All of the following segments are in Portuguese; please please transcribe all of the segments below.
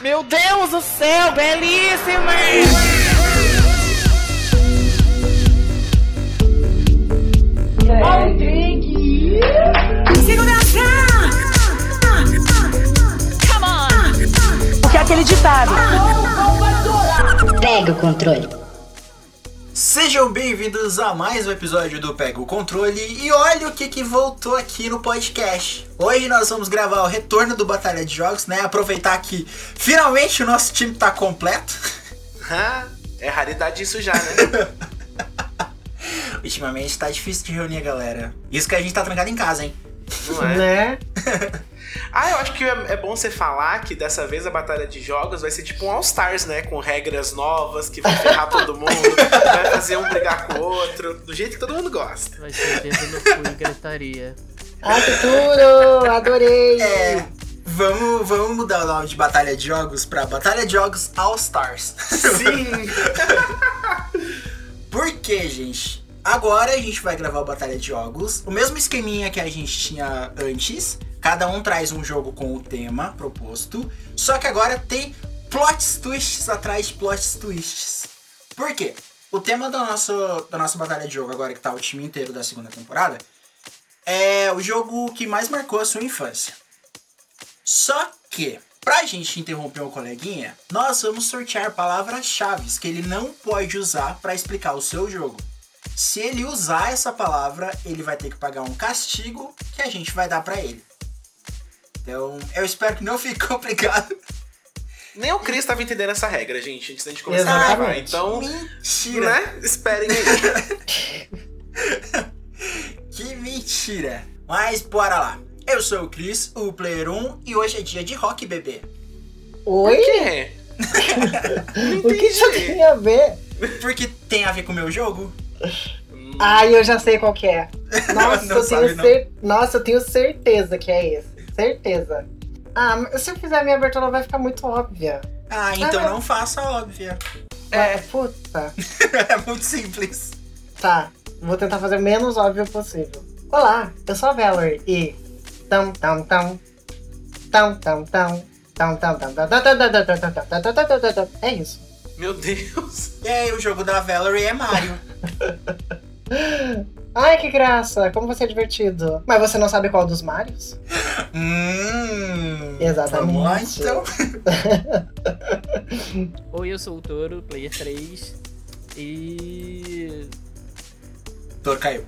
Meu Deus do céu, belíssima! Segurança! O que é aquele ditado? Pega o controle. Sejam bem-vindos a mais um episódio do Pega o Controle e olha o que que voltou aqui no podcast. Hoje nós vamos gravar o retorno do Batalha de Jogos, né? Aproveitar que finalmente o nosso time tá completo. Ah, é raridade isso já, né? Ultimamente tá difícil de reunir a galera. Isso que a gente tá trancado em casa, hein? Não é? Né? Ah, eu acho que é, é bom você falar que dessa vez a batalha de jogos vai ser tipo um All-Stars, né? Com regras novas, que vai ferrar todo mundo, vai fazer um brigar com o outro, do jeito que todo mundo gosta. Vai ser dedo no cu e gritaria. Arturo, adorei. É. Vamos, vamos mudar o nome de Batalha de Jogos pra Batalha de Jogos All Stars. Sim! Por quê, gente? Agora a gente vai gravar o Batalha de Jogos. O mesmo esqueminha que a gente tinha antes. Cada um traz um jogo com o tema proposto. Só que agora tem plot twists atrás de plot twists. Por quê? O tema da nossa, da nossa Batalha de Jogo, agora que tá o time inteiro da segunda temporada, é o jogo que mais marcou a sua infância. Só que, pra gente interromper o coleguinha, nós vamos sortear palavras-chave que ele não pode usar pra explicar o seu jogo. Se ele usar essa palavra, ele vai ter que pagar um castigo que a gente vai dar pra ele. Então, eu espero que não fique complicado. Nem o Chris tava entendendo essa regra, gente, antes da gente começar a gravar. Exatamente. Então, Mentira! né? Esperem aí. Que mentira! Mas bora lá. Eu sou o Chris, o Player 1, e hoje é dia de rock, bebê. Oi? Por quê? O que isso tem a ver? Porque tem a ver com o meu jogo? Ai, eu já sei qual que é. Nossa, Não eu sabe, tenho não. cer... Nossa, eu tenho certeza que é esse certeza. Ah, se eu fizer a minha abertura, vai ficar muito óbvia. Ah, então não faça óbvia. É. Puta. é muito simples. Tá, vou tentar fazer o menos óbvio possível. Olá, eu sou a Valerie e. Tão, tão, tão. Tão, tão, tão. É isso. Meu Deus. E aí, o jogo da Valerie é Mario. Ai, que graça, como você é divertido. Mas você não sabe qual dos Marios? hum. Exatamente. Vamos lá, então. Oi, eu sou o Toro, player 3. E. Toro caiu.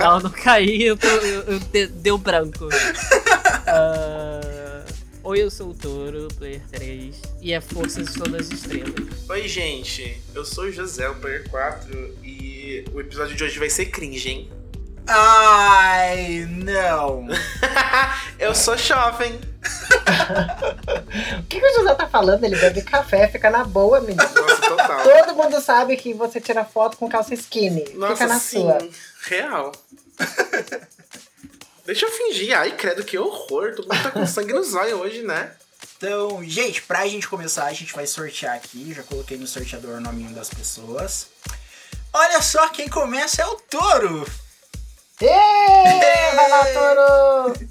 Não, não caí, eu, tô, eu, eu de- deu branco. Ah, Oi, eu sou o Toro, player 3. E é Forças São das Estrelas. Oi, gente. Eu sou o José, o Player 4, e o episódio de hoje vai ser cringe, hein? Ai, não. eu sou jovem. O que, que o José tá falando? Ele bebe café, fica na boa, menino. Nossa, total. Todo mundo sabe que você tira foto com calça skinny. fica Nossa, na sim. sua. Real. Deixa eu fingir. Ai, credo, que horror. Todo mundo tá com sangue nos olhos hoje, né? Então, gente, pra gente começar, a gente vai sortear aqui. Já coloquei no sorteador o nominho das pessoas. Olha só, quem começa é o Touro. Ê, vai lá, Toro!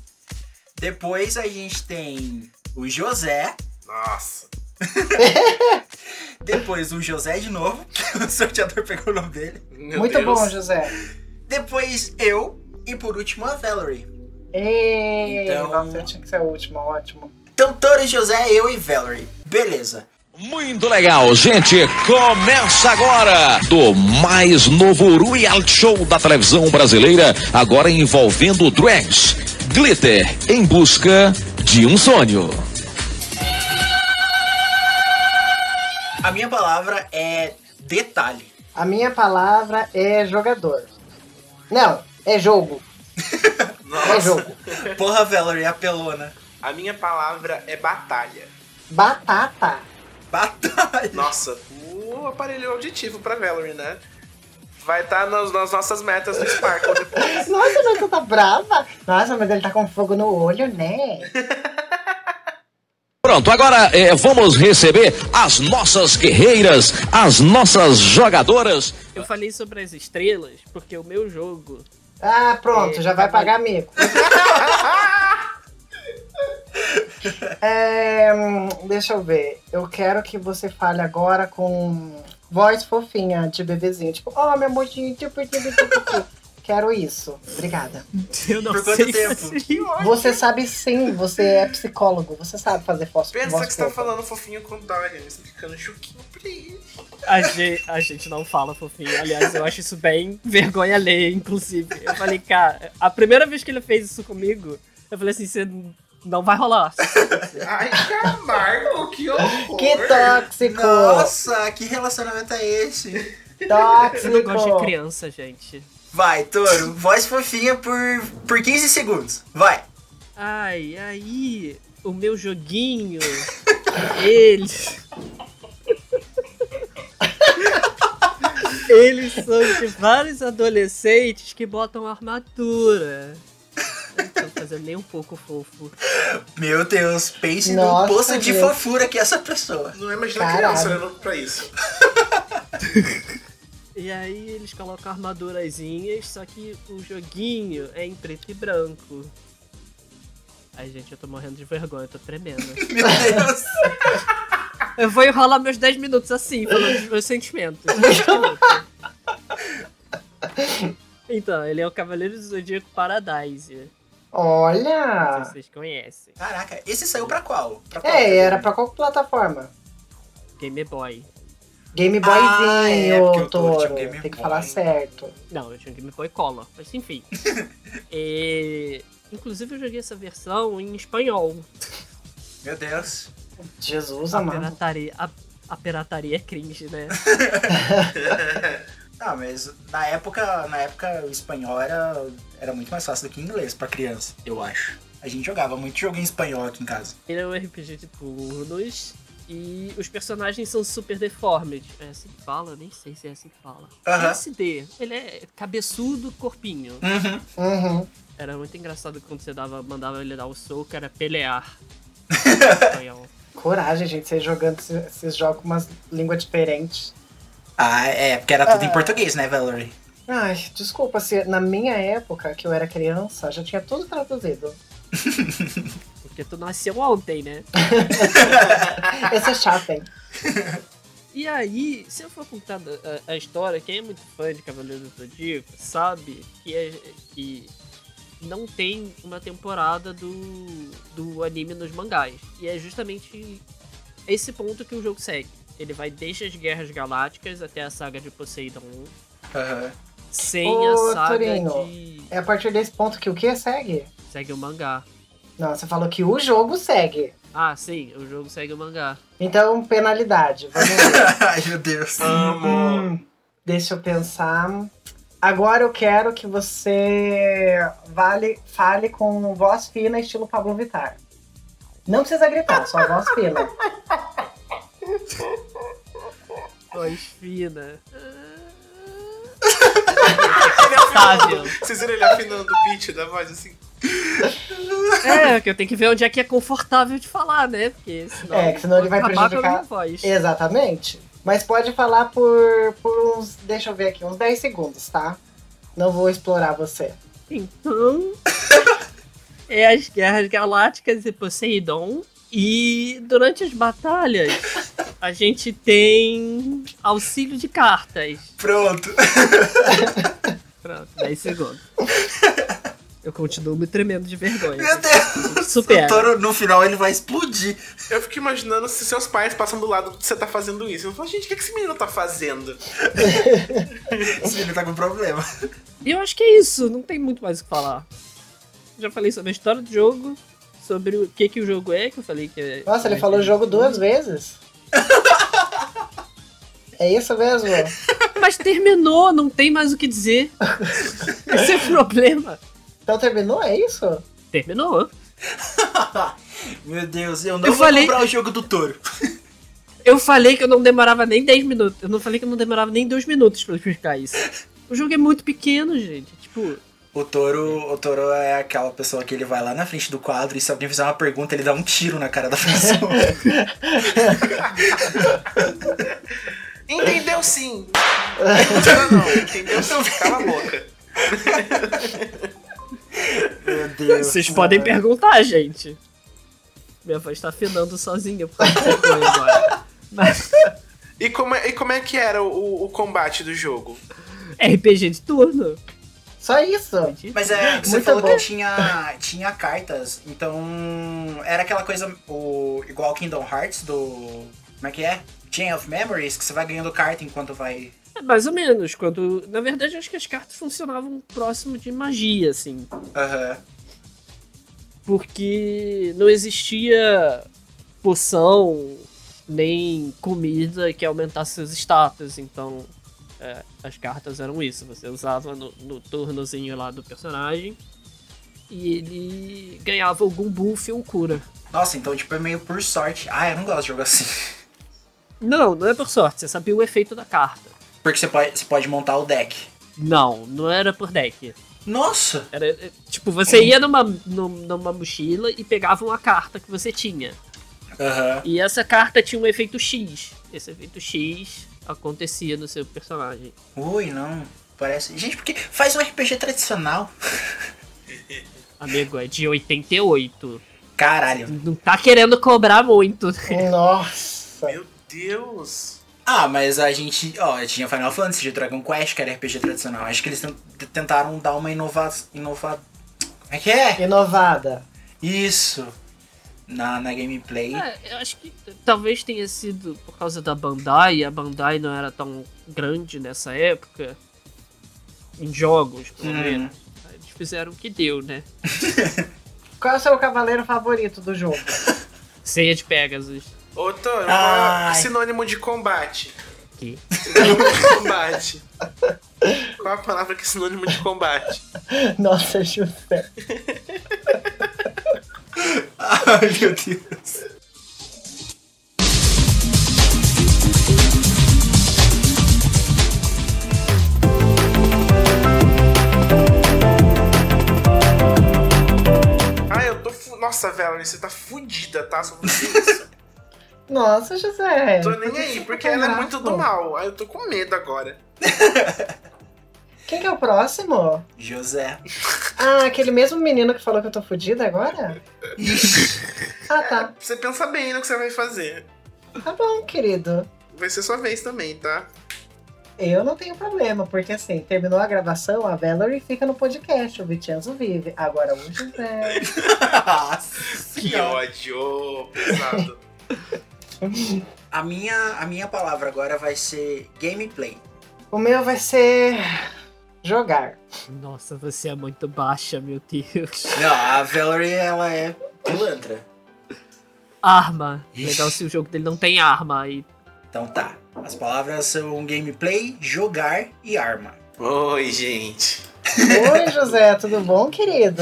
Depois a gente tem o José. Nossa. Depois o José de novo, que o sorteador pegou o nome dele. Meu Muito Deus. bom, José. Depois eu. E por último a Valerie. Ê, Então- Nossa, eu tinha que ser o último, ótimo. Então, Touro e José, eu e Valerie. Beleza. Muito legal, gente. Começa agora do mais novo reality show da televisão brasileira, agora envolvendo drags, glitter em busca de um sonho. A minha palavra é detalhe. A minha palavra é jogador. Não, é jogo. É Nossa. jogo. Porra, Valerie, apelona. A minha palavra é batalha. Batata. Batalha. Nossa, o aparelho auditivo pra Valerie, né? Vai estar nas, nas nossas metas do Sparkle depois. Nossa, mas tu tá brava? Nossa, mas ele tá com fogo no olho, né? Pronto, agora eh, vamos receber as nossas guerreiras, as nossas jogadoras. Eu falei sobre as estrelas porque o meu jogo. Ah, pronto, É, já vai vai- pagar mico. É, deixa eu ver. Eu quero que você fale agora com voz fofinha de bebezinho. Tipo, oh, meu amorzinho. Tipo, tipo, tipo, tipo. Quero isso. Obrigada. Eu não Por quanto sei tempo? fazer. Você sabe sim, você é psicólogo. Você sabe fazer voz Pensa que você tá falando fofinho com o Dorian, explicando chuquinho ele. A gente, a gente não fala fofinho. Aliás, eu acho isso bem vergonha alheia, inclusive. Eu falei, cara, a primeira vez que ele fez isso comigo, eu falei assim, você não vai rolar. Ai, Camargo, que horror! Que tóxico! Nossa, que relacionamento é esse? Eu não gosto de Tóxico! criança, gente. Vai, Toro, voz fofinha por, por 15 segundos. Vai. Ai, aí, o meu joguinho, ele... Eles são de vários adolescentes que botam armadura. Eu não tô fazendo nem um pouco fofo. Meu Deus, pense Nossa, no poço de fofura que é essa pessoa. Não imagina Caralho. criança olhando pra isso. E aí eles colocam armadurazinhas, só que o joguinho é em preto e branco. Ai, gente, eu tô morrendo de vergonha, eu tô tremendo. Meu Deus. Eu vou enrolar meus 10 minutos assim, falando dos meus sentimentos. então, ele é o Cavaleiro do Zodíaco Paradise. Não sei Olha! se vocês conhecem. Caraca, esse saiu pra qual? Pra qual? É, era pra qual plataforma? Game Boy. Game Ah, é, Boyzinho, porque o Toro um Game Tem que Boy. falar certo. Não, eu tinha um Game Boy Color, mas enfim. E, Inclusive eu joguei essa versão em espanhol. Meu Deus. Jesus A amado. pirataria, a, a pirataria é cringe, né? Ah, mas na época, na época o espanhol era, era muito mais fácil do que o inglês pra criança, eu acho. A gente jogava muito jogo em espanhol aqui em casa. Ele é um RPG de turnos e os personagens são super deformed. É assim que fala? Nem sei se é assim que fala. Aham. SD. Ele é cabeçudo, corpinho. Uhum. Uhum. Era muito engraçado quando você dava, mandava ele dar o soco, era pelear. Em espanhol. Coragem, gente, vocês jogando esses, jogos com umas línguas diferentes. Ah, é, porque era tudo em Ah. português, né, Valerie? Ai, desculpa, se na minha época, que eu era criança, já tinha tudo traduzido. Porque tu nasceu ontem, né? Esse é chato, hein? E aí, se eu for contar a, a história, quem é muito fã de Cavaleiro do Zodíaco sabe que, é, que não tem uma temporada do, do anime nos mangás. E é justamente esse ponto que o jogo segue. Ele vai desde as Guerras Galácticas até a saga de Poseidon, Aham. sem Ô, a saga Torino. de. É a partir desse ponto que o que segue? Segue o mangá. Não, você falou que o jogo segue. Ah, sim, o jogo segue o mangá. Então, penalidade. Vamos ver. Ai, meu Deus. Hum, deixa eu pensar. Agora eu quero que você vale, fale com voz fina, estilo Pablo Vittar. Não precisa gritar, só voz fina. Voz fina. Sábio. afinando. Vocês viram ele afinando o pitch da voz assim? É, que eu tenho que ver onde é que é confortável de falar, né? Porque senão, É, que senão ele vai prejudicar- minha voz. Exatamente. Mas pode falar por, por uns. Deixa eu ver aqui, uns 10 segundos, tá? Não vou explorar você. Então. é as guerras galácticas e Poseidon. E durante as batalhas, a gente tem auxílio de cartas. Pronto. Pronto, 10 segundos. Eu continuo me tremendo de vergonha. Meu Deus. Supera. O Toro, no final, ele vai explodir. Eu fico imaginando se seus pais passam do lado que você tá fazendo isso. Eu falo, gente, o que que esse menino tá fazendo? Esse menino tá com problema. E eu acho que é isso, não tem muito mais o que falar. Já falei sobre a história do jogo, sobre o que, que o jogo é, que eu falei que é. Nossa, ele falou o jogo duas vezes. É isso mesmo? Mas terminou, não tem mais o que dizer. Esse é o problema. Então terminou? É isso? Terminou. Meu Deus, eu não Eu vou falei- comprar o jogo do Toro. Eu falei que eu não demorava nem 10 minutos. Eu não falei que eu não demorava nem 2 minutos pra explicar isso. O jogo é muito pequeno, gente. Tipo, O Toro, o Toro é aquela pessoa que ele vai lá na frente do quadro e se alguém fizer uma pergunta, ele dá um tiro na cara da pessoa. Entendeu sim! Não, não, entendeu sim, cala a boca. Meu Deus. vocês podem perguntar, gente. Minha voz tá afinando sozinha por causa de vergonha agora. Mas E como é, e como é que era o, o combate do jogo? RPG de turno. Só isso. Mas é, você Muito falou bom. que tinha, tinha cartas, então era aquela coisa, o, igual Kingdom Hearts do. Como é que é? Chain of Memories, que você vai ganhando carta enquanto vai. É mais ou menos. Quando. Na verdade, acho que as cartas funcionavam próximo de magia, assim. Aham. Porque não existia poção nem comida que aumentasse seus status. Então, é, as cartas eram isso. Você usava no, no turnozinho lá do personagem e ele ganhava algum buff ou cura. Nossa, então tipo é meio por sorte. Ah, eu não gosto de jogo assim. Não, não é por sorte. Você sabia o efeito da carta. Porque você pode, você pode montar o deck. Não, não era por deck. Nossa! Era, é, tipo, você ia numa, num- numa mochila e pegava uma carta que você tinha. Aham. E essa carta tinha um efeito X. Esse efeito X acontecia no seu personagem. Ui, não. Parece. Gente, porque faz um RPG tradicional. Amigo, é de 88. Caralho. Não tá querendo cobrar muito. Nossa. Meu Deus! Ah, mas a gente. Ó, tinha Final Fantasy de Dragon Quest, que era RPG tradicional. Acho que eles tent- tentaram dar uma inova... inova... Como é que é? Inovada. Isso. Na, na gameplay. É, eu acho que talvez tenha sido por causa da Bandai. A Bandai não era tão grande nessa época. Em jogos, pelo Hum. menos. Eles fizeram o que deu, né? Qual é o seu cavaleiro favorito do jogo? Ceia de Pegasus. Ô, Toro, qual é sinônimo de combate? Que? Sinônimo de combate. Qual a palavra que é sinônimo de combate? Nossa, José. Ai, meu Deus. Ah, eu tô. Fu... Nossa, Valerie, você tá fudida, tá? Só vou dizer isso. Nossa, José. Tô nem aí, porque ela é muito do mal. Aí eu tô com medo agora. Quem que é o próximo? José. Ah, aquele mesmo menino que falou que eu tô fodida agora? Ah, tá. Você pensa bem no que você vai fazer. Tá bom, querido. Vai ser sua vez também, tá? Eu não tenho problema, porque assim, terminou a gravação, a Valerie fica no podcast, o Vicenzo vive. Agora o José. Nossa Que ódio, pesado. A minha, a minha palavra agora vai ser gameplay. O meu vai ser. jogar. Nossa, você é muito baixa, meu Deus. Não, a Valerie, ela é pilantra. Arma. Legal se o jogo dele não tem arma. Aí Então tá. As palavras são gameplay, jogar e arma. Oi, gente. Oi, José, tudo bom, querido?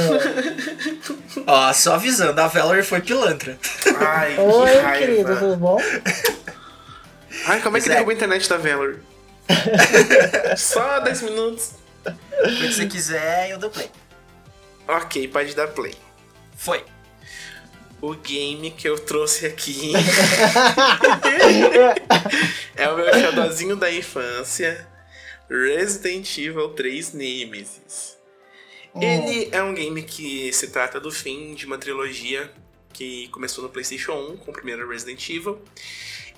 Ó, só avisando, a Valerie foi pilantra. Ai, que Oi, raiva. querido, tudo bom? Ai, como é que derruba a internet da Valerie? Só 10 minutos. Se você quiser, eu dou play. Ok, pode dar play. Foi. O game que eu trouxe aqui é o meu xodózinho da infância, Resident Evil 3 Nemesis. Ele é um game que se trata do fim de uma trilogia que começou no PlayStation 1 com o primeiro Resident Evil.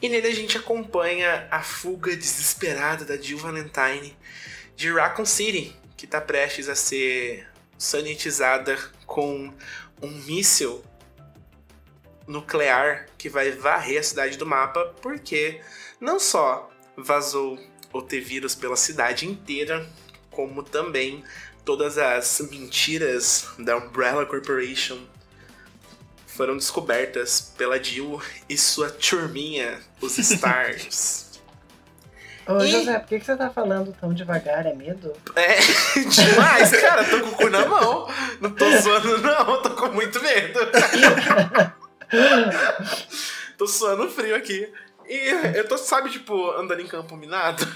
E nele a gente acompanha a fuga desesperada da Jill Valentine de Raccoon City, que está prestes a ser sanitizada com um míssil nuclear que vai varrer a cidade do mapa, porque não só vazou o T-Vírus pela cidade inteira, como também todas as mentiras da Umbrella Corporation foram descobertas pela Jill e sua turminha, os Stars. Ô, E- José, por que, que você tá falando tão devagar? É medo? É demais, cara, tô com o cu na mão. Não tô zoando, não, tô com muito medo. tô suando frio aqui. E eu tô, sabe, tipo, andando em campo minado?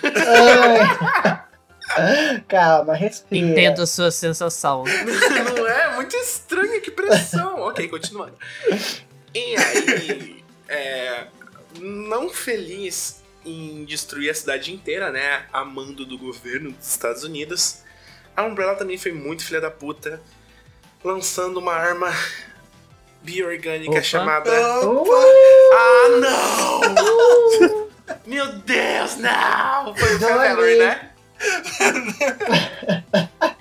Calma, respira. entendo a sua sensação. Não é? Muito estranho, que pressão. ok, continuando. E aí, é, não feliz em destruir a cidade inteira, né? A mando do governo dos Estados Unidos, a Umbrella também foi muito filha da puta, lançando uma arma biorgânica Opa. chamada. Uh, Ah, não! Meu Deus, não! Foi o. Valerie, né?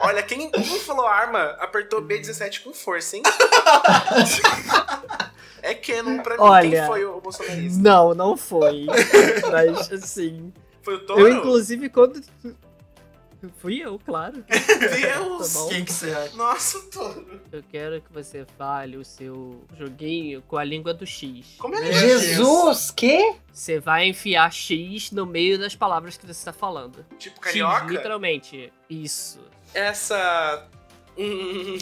Olha, quem, quem falou arma apertou B17 com força, hein? É Canon pra mim. Olha. Quem foi o bolsonarista? Não, não foi. Mas, assim. Foi o Toro? Eu, inclusive, quando. Fui eu, claro. Deus! Tá. Quem que você é? Nossa, Toro. Eu quero que você fale o seu joguinho com a língua do X. Como é que Jesus, que? Você vai enfiar X no meio das palavras que você está falando. Tipo, X, carioca? literalmente. Isso. Essa. hum,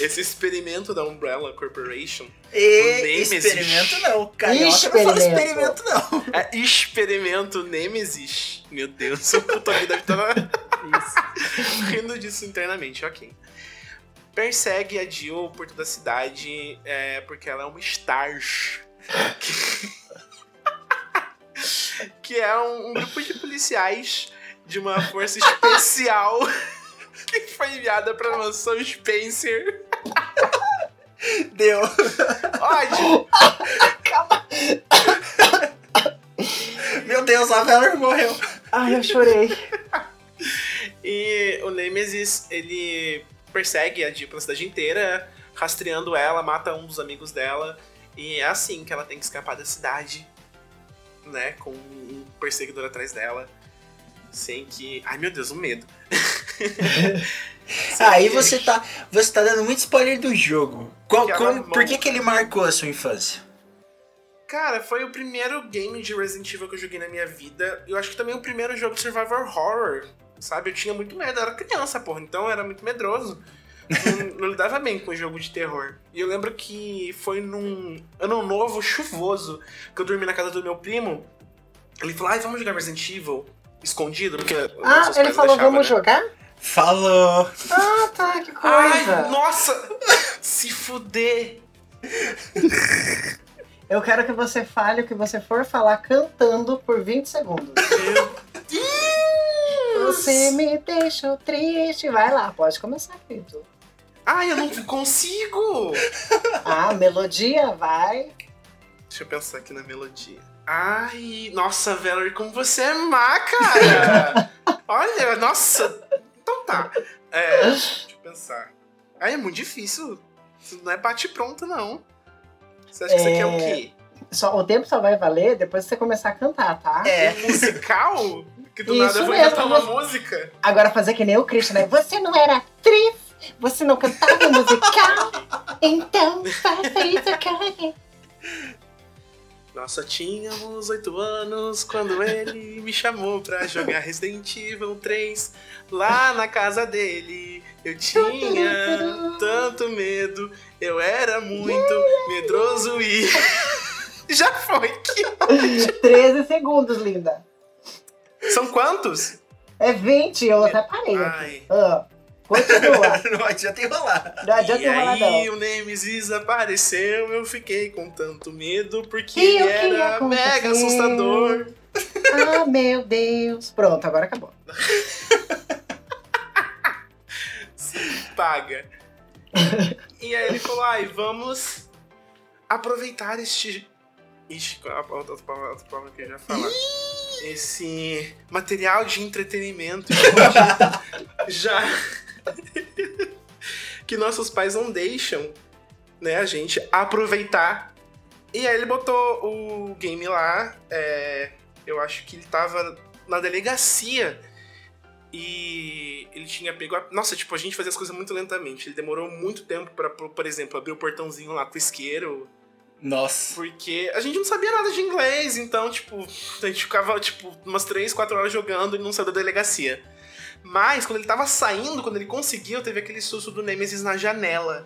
esse experimento da Umbrella Corporation E, Nemesis. experimento não. Carioca não fala Experimento. não. é experimento Nemesis. Meu Deus, o puta vida deve estar Isso. rindo disso internamente, ok. Persegue a Jill por toda a cidade é, porque ela é uma Stars. Que, que é um, um grupo de policiais de uma força especial que foi enviada pra mansão Spencer. Deu. Ódio! Meu Deus, a Valor morreu. Ai, eu chorei. E o Nemesis, ele persegue a Jill pela cidade inteira, rastreando ela, mata um dos amigos dela. E é assim que ela tem que escapar da cidade, né? Com um perseguidor atrás dela. Sem que. Ai meu Deus, o medo. Sem Aí que- você tá, você tá dando muito spoiler do jogo. Qual, Que qual- ela por que, que ele marcou a sua infância? Cara, foi o primeiro game de Resident Evil que eu joguei na minha vida. Eu acho que também o primeiro jogo de Survivor Horror. Sabe? Eu tinha muito medo, eu era criança, porra, então eu era muito medroso. não, não lidava bem com jogo de terror. E eu lembro que foi num ano novo chuvoso que eu dormi na casa do meu primo. Ele falou: ai, vamos jogar Resident Evil escondido, porque. Ah, ele falou, deixavam, vamos né? jogar? Falou. Ah, tá, que Ai, coisa. nossa! Se fuder! Eu quero que você fale o que você for falar cantando por 20 segundos. Meu Deus! Você me deixou triste. Vai lá, pode começar, querido. Ai, eu não consigo! Ah, melodia, vai. Deixa eu pensar aqui na melodia. Ai, nossa, Valerie, como você é má, cara! Olha, nossa! Então tá. É, deixa eu pensar. Ai, é muito difícil. Isso não é bate-pronto, não. Você acha que isso aqui é o quê? Só, o tempo só vai valer depois que você começar a cantar, tá? É. Musical? Que do Isso nada vou mesmo, cantar uma você- música? Agora fazer que nem o Christian, né? Você não era atriz, você não cantava musical, então faça isso, cara. Nós só tínhamos oito anos quando ele me chamou pra jogar Resident Evil 3 lá na casa dele. Eu tinha tanto medo, eu era muito medroso e. Já foi que. 13 segundos, linda. São quantos? É 20, eu até parei. Ai. Ah, continua. Não adianta enrolar. Não adianta e enrolar, aí não. o Nemesis apareceu, eu fiquei com tanto medo porque E ele era mega assustador. Ah, meu Deus. Pronto, agora acabou. paga. e aí ele falou, ai, vamos aproveitar este... Ixi, a outra palavra, outra palavra que eu já falar. Esse material de entretenimento já... que nossos pais não deixam, né, a gente aproveitar. E aí ele botou o game lá, é, eu acho que ele tava na delegacia e ele tinha pego a... Nossa, tipo, a gente fazia as coisas muito lentamente. Ele demorou muito tempo por por exemplo, abrir o portãozinho lá com o isqueiro. Nossa. Porque a gente não sabia nada de inglês, então, tipo, a gente ficava, tipo, umas 3, 4 horas jogando e não saiu da delegacia. Mas, quando ele tava saindo, quando ele conseguiu, teve aquele susto do Nemesis na janela.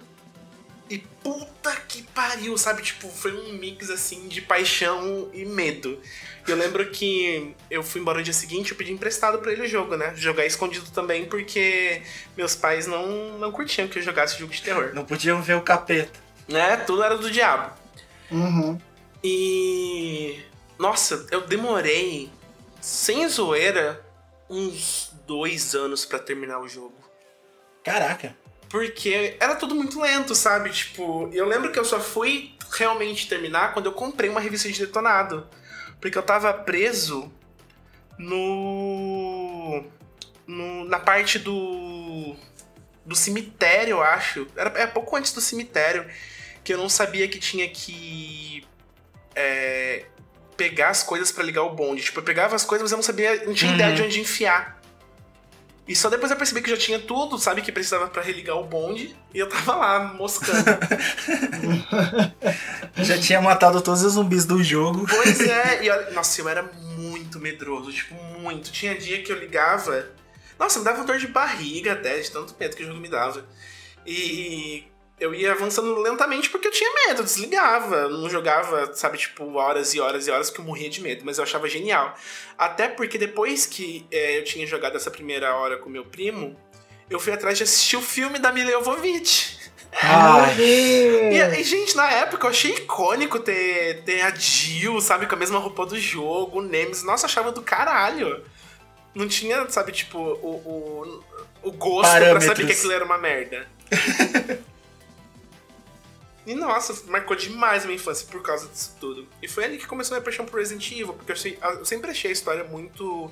E puta que pariu, sabe? Tipo, foi um mix, assim, de paixão e medo. E eu lembro que eu fui embora no dia seguinte, eu pedi emprestado pra ele o jogo, né? Jogar escondido também, porque meus pais não, não curtiam que eu jogasse jogo de terror. Não podiam ver o capeta. Né? Tudo era do diabo. Uhum. E. Nossa, eu demorei, sem zoeira, uns dois anos pra terminar o jogo. Caraca. Porque era tudo muito lento, sabe? Tipo, eu lembro que eu só fui realmente terminar quando eu comprei uma revista de detonado. Porque eu tava preso no. no na parte do. do cemitério, eu acho. Era é pouco antes do cemitério. Que eu não sabia que tinha que. É, pegar as coisas pra ligar o bonde. Tipo, eu pegava as coisas, mas eu não sabia. não tinha Uhum. ideia de onde enfiar. E só depois eu percebi que já tinha tudo, sabe? Que precisava pra religar o bonde. E eu tava lá, moscando. Já tinha matado todos os zumbis do jogo. Pois é, e olha, nossa, eu era muito medroso, tipo, muito. Tinha dia que eu ligava. Nossa, me dava dor de barriga até, de tanto medo que o jogo me dava. E eu ia avançando lentamente porque eu tinha medo, eu desligava. Não jogava, sabe, tipo, horas e horas e horas que eu morria de medo, mas eu achava genial. Até porque depois que é, eu tinha jogado essa primeira hora com meu primo, eu fui atrás de assistir o filme da Mila Jovovich. Ai, E, e, gente, na época eu achei icônico ter, ter a Jill, sabe, com a mesma roupa do jogo, o Nemesis. Nossa, eu achava do caralho. Não tinha, sabe, tipo, o, o, o gosto pra Parâmetros. saber que aquilo era uma merda. e nossa, marcou demais a minha infância por causa disso tudo. E foi ali que começou a minha paixão por Resident Evil, porque eu, sempre achei a história muito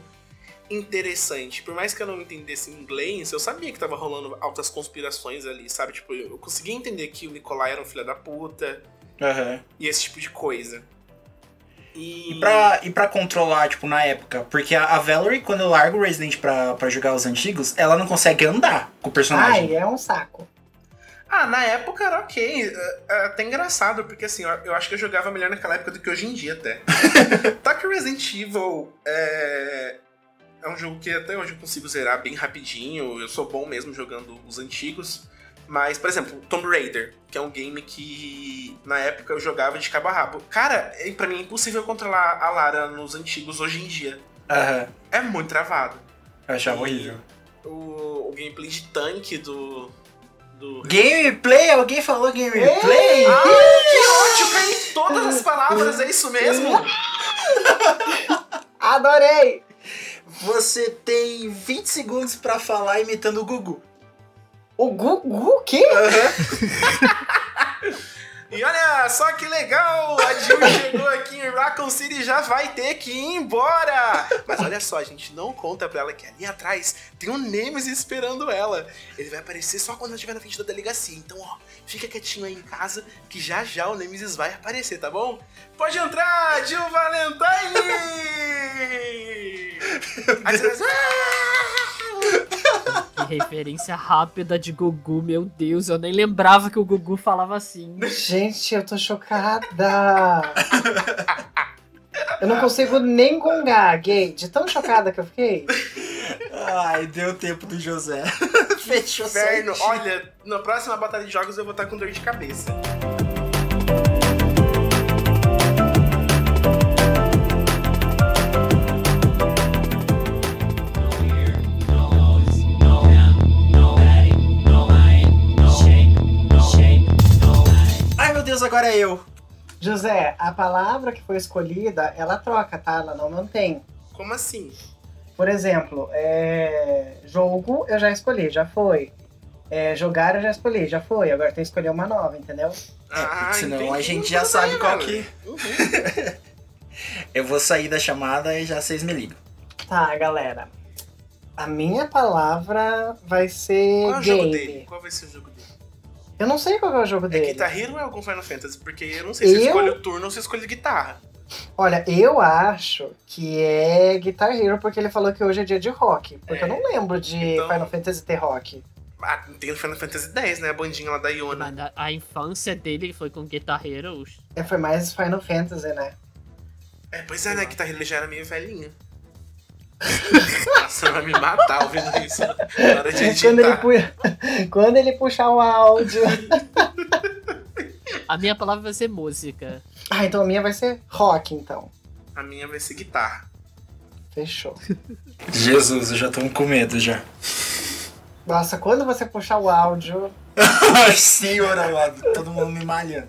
interessante. Por mais que eu não entendesse inglês, eu sabia que tava rolando altas conspirações ali, sabe? Tipo, eu conseguia entender que o Nikolai era um filho da puta aham. e esse tipo de coisa. E, E pra, e pra controlar, tipo, na época, porque a, a Valerie, quando eu largo o Resident pra, pra jogar os antigos, ela não consegue andar com o personagem. Ai, é um saco. Ah, na época era ok. É, é até engraçado, porque assim, eu, acho que eu jogava melhor naquela época do que hoje em dia até. tá que Resident Evil é. É um jogo que até hoje eu consigo zerar bem rapidinho. Eu sou bom mesmo jogando os antigos. Mas, por exemplo, Tomb Raider, que é um game que na época eu jogava de cabo a rabo. Cara, é- pra mim é impossível controlar a Lara nos antigos hoje em dia. Aham. É muito travado. Eu achava horrível. O, o gameplay de tanque do. Do Gameplay? Alguém falou gameplay? Ah, que ódio! Cai em todas as palavras, é isso mesmo? Adorei! Você tem 20 segundos pra falar imitando o Gugu. O Gugu, o quê? E olha só que legal! A Jill chegou aqui em Raccoon City e já vai ter que ir embora! Mas olha só, a gente não conta pra ela que ali atrás tem um Nemesis esperando ela. Ele vai aparecer só quando ela estiver na frente da delegacia. Então, ó, fica quietinho aí em casa que já já o Nemesis vai aparecer, tá bom? Pode entrar, Jill Valentine! Aí você vai... Que referência rápida de Gugu, meu Deus, eu nem lembrava que o Gugu falava assim. Gente, eu tô chocada. Eu não consigo nem gongar, gay, de tão chocada que eu fiquei. Ai, deu tempo do José. Fechou Inferno, certinho. olha, na próxima batalha de jogos eu vou estar com dor de cabeça. Deus, agora é eu. José, a palavra que foi escolhida, ela troca, tá? Ela não mantém. Como assim? Por exemplo, é... jogo eu já escolhi, já foi. É, jogar eu já escolhi, já foi. Agora tem que escolher uma nova, entendeu? Ah, senão entendi. a gente já sabe qual que- Uhum. Eu vou sair da chamada e já vocês me ligam. Tá, galera. A minha palavra vai ser Qual é o jogo game. dele? Qual vai ser o jogo dele? Eu não sei qual é o jogo É dele. Guitar Hero ou é algum Final Fantasy? Porque eu não sei se eu escolho o turno ou se eu escolho guitarra. Olha, eu acho que é Guitar Hero porque ele falou que hoje é dia de rock. Porque É. eu não lembro de Então- Final Fantasy ter rock. Ah, tem o Final Fantasy X, né? A bandinha lá da Iona. Mas a, a infância dele foi com Guitar Hero. É, foi mais Final Fantasy, né? É, pois é, né? Guitar Hero já era meio velhinho. Nossa, vai me matar ouvindo isso. Na hora de Quando ele, pu... Quando ele puxar o áudio. A minha palavra vai ser música. Ah, então a minha vai ser rock, então. A minha vai ser guitarra. Fechou. Jesus, eu já tô com medo já. Nossa, quando você puxar o áudio. Senhor amado, todo mundo me malhando.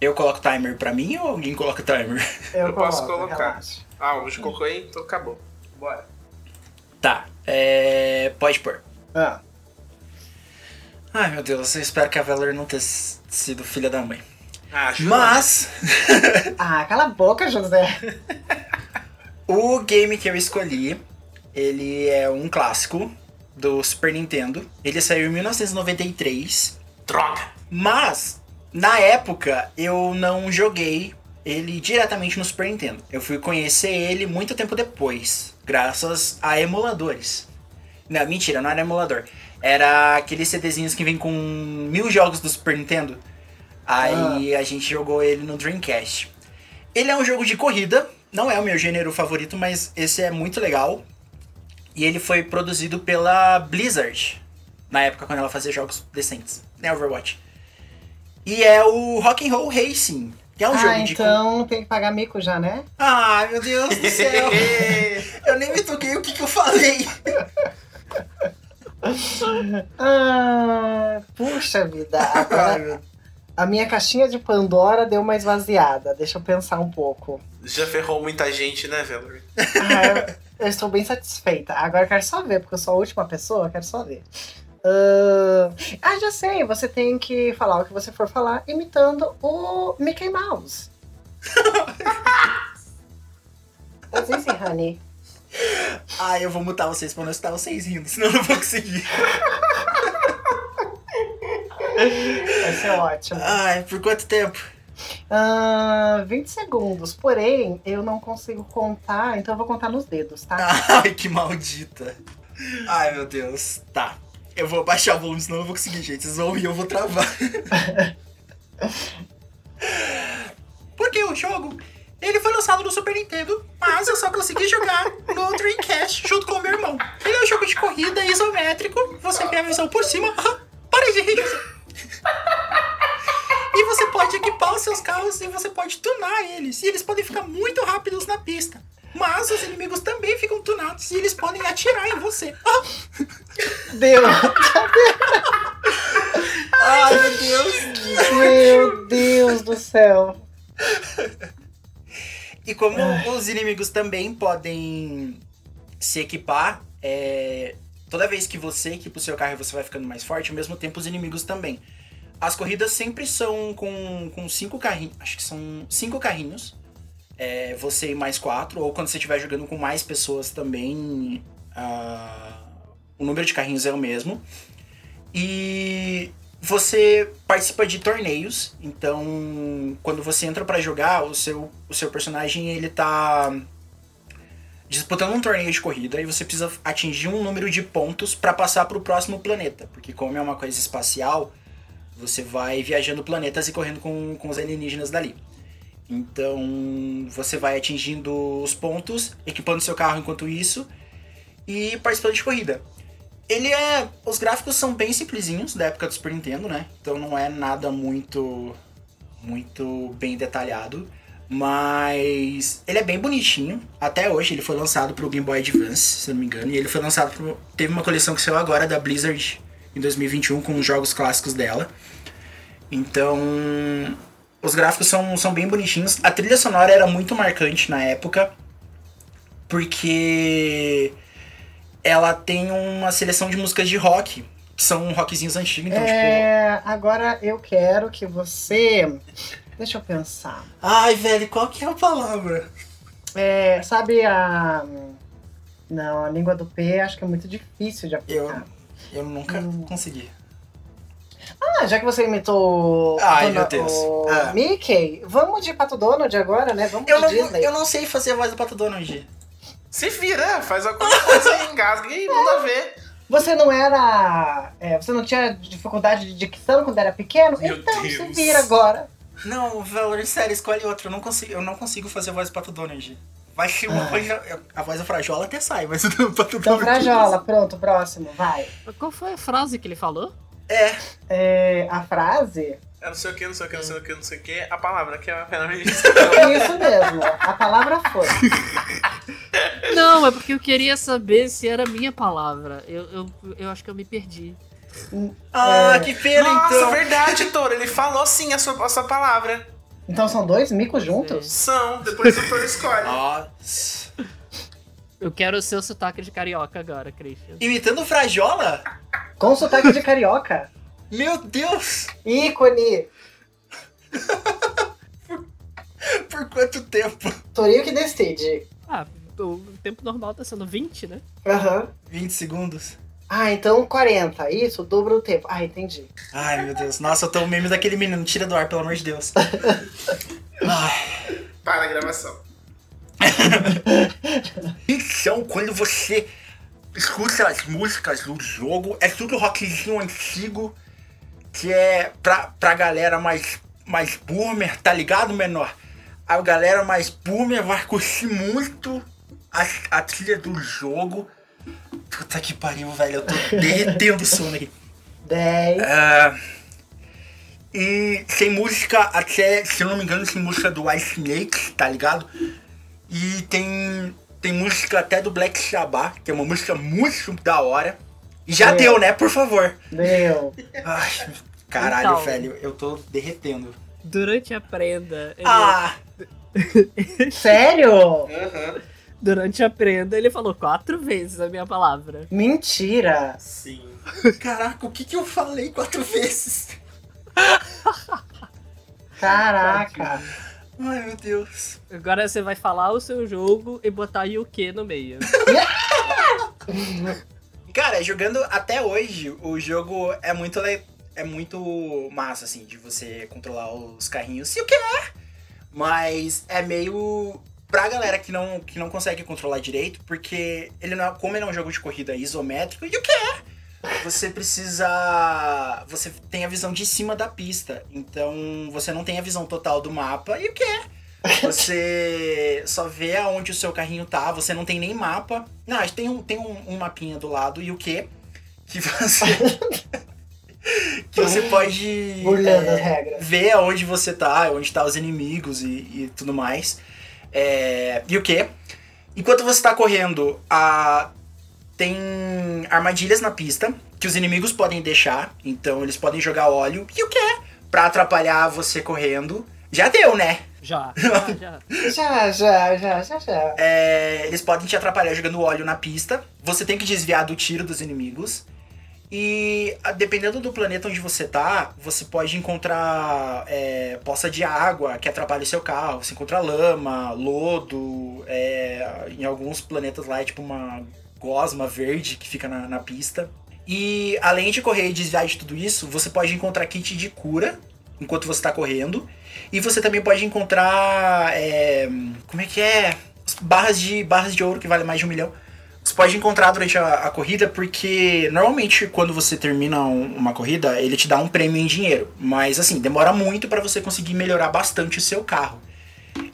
Eu coloco timer pra mim ou alguém coloca timer? Eu, Eu posso coloco, colocar. relaxa. Ah, hoje colocou aí, então acabou. Bora. Tá, é. Pode pôr. Ah, Ai meu Deus, eu espero que a Valor não tenha sido filha da mãe. Ah, acho Mas, Ah, cala a boca, José. o game que eu escolhi, ele é um clássico do Super Nintendo. Ele saiu em 1993. Droga! Mas, na época, eu não joguei ele diretamente no Super Nintendo. Eu fui conhecer ele muito tempo depois, graças a emuladores. Não, mentira, não era emulador. Era aqueles CDzinhos que vem com mil jogos do Super Nintendo. Aí a gente jogou ele no Dreamcast. Ele é um jogo de corrida, não é o meu gênero favorito, mas esse é muito legal. E ele foi produzido pela Blizzard, na época quando ela fazia jogos decentes, né, Overwatch. E é o Rock'n'Roll Racing, que é um ah, jogo de... então tem que pagar mico já, né? Ai, meu Deus do céu! eu nem me toquei o que, que eu falei. Ah, puxa vida. Agora a minha caixinha de Pandora deu uma esvaziada. Deixa eu pensar um pouco. Já ferrou muita gente, né, Valerie? Ah, eu, eu estou bem satisfeita. Agora eu quero só ver, porque eu sou a última pessoa, eu quero só ver. Ah, ah, já sei. Você tem que falar o que você for falar imitando o Mickey Mouse. Mas esse, honey. Ai, eu vou mutar vocês pra não escutar vocês rindo, senão eu não vou conseguir. Vai ser ótimo. Ai, por quanto tempo? Ah, 20 segundos. Porém, eu não consigo contar, então eu vou contar nos dedos, tá? Ai, que maldita. Ai, meu Deus. Tá. Eu vou baixar o volume, senão eu não vou conseguir, gente. Vocês vão ouvir, eu vou travar. Porque o jogo, ele foi lançado no Super Nintendo, mas eu só consegui jogar no Dreamcast junto com o meu irmão. Ele é um jogo de corrida isométrico, você tem a visão por cima. Para de rir. E você pode equipar os seus carros e você pode tunar eles. E eles podem ficar muito rápidos na pista. Mas os inimigos também ficam tunados e eles podem atirar em você. Deus! Ai, meu Deus. Meu Deus do céu! E como os inimigos também podem se equipar, é, toda vez que você equipa o seu carro e você vai ficando mais forte, ao mesmo tempo os inimigos também. As corridas sempre são com, com cinco carrinhos, acho que são cinco carrinhos, é, você e mais quatro, ou quando você estiver jogando com mais pessoas também, ah, o número de carrinhos é o mesmo. E você participa de torneios, então quando você entra pra jogar, o seu, o seu personagem ele tá disputando um torneio de corrida e você precisa atingir um número de pontos pra passar pro próximo planeta, porque como é uma coisa espacial, você vai viajando planetas e correndo com, com os alienígenas dali. Então você vai atingindo os pontos, equipando seu carro enquanto isso e participando de corrida. Ele é. Os gráficos são bem simplesinhos da época do Super Nintendo, né? Então não é nada muito. muito bem detalhado. Mas ele é bem bonitinho. Até hoje ele foi lançado pro Game Boy Advance, se não me engano. E ele foi lançado pro. Teve uma coleção que saiu agora da Blizzard em 2021 com os jogos clássicos dela. Então. Os gráficos são, são bem bonitinhos. A trilha sonora era muito marcante na época. Porque ela tem uma seleção de músicas de rock, que são rockzinhos antigos, então, tipo. É, agora eu quero que você. Deixa eu pensar. Ai, velho, qual que é a palavra? É, sabe a. Não, a língua do P acho que é muito difícil de aplicar. Eu nunca Hum. consegui. Ah, já que você imitou Ai, Dona- meu Deus. o Ah. Mickey, vamos de Pato Donald agora, né? Vamos Eu de não, Disney. eu não sei fazer a voz do Pato Donald. Se vira, faz alguma coisa aí, engasga e manda ver. Você não era. é, você não tinha dificuldade de dicção quando era pequeno? Meu então se Deus. vira agora. Não, Valor, sério, escolhe outro. Eu não consigo, eu não consigo fazer a voz do Pato Donald. Vai ser uma Ah. coisa. A voz da Frajola até sai, mas o do Pato Então, Donald. Frajola, pronto, próximo, vai. Qual foi a frase que ele falou? É, É, a frase. É não sei o que, não sei o que, não sei o que, não sei o que. A palavra que é apenas É isso mesmo. A palavra foi. Não, é porque eu queria saber se era minha palavra. Eu, eu, eu acho que eu me perdi. Ah, É. que pena Nossa, então. verdade, Toro. Ele falou sim a sua, a sua palavra. Então são dois micos juntos? São, depois o Toro escolhe. Nossa. Eu quero o seu sotaque de carioca agora, Christian. Imitando Frajola? Com sotaque de carioca. Meu Deus! Ícone! Por quanto tempo? Torinho que decide. Ah, o tempo normal tá sendo 20, né? Aham. 20 segundos. Ah, então 40. Isso, dobro o tempo. Ah, entendi. Ai, meu Deus. Nossa, eu tô o meme daquele menino. Tira do ar, pelo amor de Deus. Ai. Para a gravação. Então, quando você escuta as músicas do jogo, é tudo rockzinho antigo, que é pra, pra galera mais, mais boomer, tá ligado, menor? A galera mais boomer vai curtir muito a, a trilha do jogo. Puta que pariu, velho. Eu tô derretendo o sono aqui. 10. Ah, e tem música, até, se eu não me engano, tem música do Ice Snake, tá ligado? E tem, tem música até do Black Sabbath, que é uma música muito da hora. E já É. deu, né? Por favor. Deu. Ai, caralho, Então. velho, eu tô derretendo. Durante a prenda, ele, Ah, Sério? Aham. durante a prenda, ele falou quatro vezes a minha palavra. Mentira. Sim. caraca, o que que eu falei quatro vezes? Caraca. Ai, meu Deus. Agora você vai falar o seu jogo e botar o que no meio. Cara, jogando até hoje, o jogo é muito le- é muito massa assim de você controlar os carrinhos. Se o que é, mas é meio pra galera que não que não consegue controlar direito, porque ele não é, como ele é um jogo de corrida isométrico, e o que é? Você precisa você tem a visão de cima da pista, então você não tem a visão total do mapa. E o que é? Você só vê aonde o seu carrinho tá, você não tem nem mapa. Não, tem um, tem um, um mapinha do lado e o que? Que você. que você pode. É, ver aonde você tá, onde tá os inimigos e, e tudo mais. É, e o que? Enquanto você tá correndo, a, tem armadilhas na pista que os inimigos podem deixar. Então eles podem jogar óleo. E o que? Pra atrapalhar você correndo. Já deu, né? Já, já, já. Já, já, já, já, já. É, eles podem te atrapalhar jogando óleo na pista. Você tem que desviar do tiro dos inimigos. E dependendo do planeta onde você tá, você pode encontrar é, poça de água que atrapalha o seu carro. Você encontra lama, lodo. é, em alguns planetas lá é tipo uma gosma verde que fica na, na pista. E além de correr e desviar de tudo isso, você pode encontrar kit de cura enquanto você tá correndo. E você também pode encontrar. é, como é que é? Barras de, barras de ouro que valem mais de um milhão. Você pode encontrar durante a, a corrida, porque normalmente quando você termina um- uma corrida, ele te dá um prêmio em dinheiro. Mas assim, demora muito para você conseguir melhorar bastante o seu carro.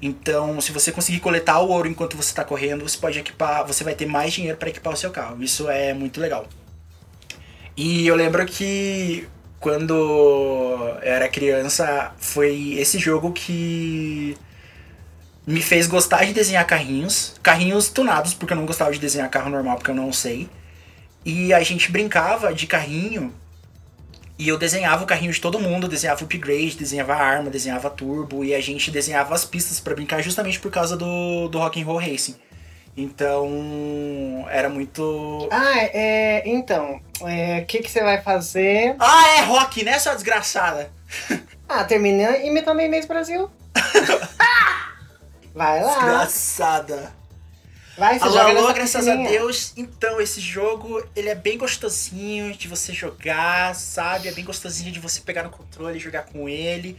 Então, se você conseguir coletar o ouro enquanto você está correndo, você pode equipar, você vai ter mais dinheiro para equipar o seu carro. Isso é muito legal. E eu lembro que quando eu era criança, foi esse jogo que me fez gostar de desenhar carrinhos. Carrinhos tunados, porque eu não gostava de desenhar carro normal, porque eu não sei. E a gente brincava de carrinho. E eu desenhava o carrinho de todo mundo, desenhava o upgrade, desenhava a arma, desenhava turbo. E a gente desenhava as pistas pra brincar justamente por causa do, do Rock and Roll Racing. Então, era muito... Ah, é. Então, é, o que, que você vai fazer? Ah, é rock, né, sua desgraçada? Ah, termina imitando Inês Brasil. Vai lá. Desgraçada. Vai, você Alô, joga alô, graças a. Deus. Então, esse jogo, ele é bem gostosinho de você jogar, sabe? É bem gostosinho de você pegar no controle e jogar com ele.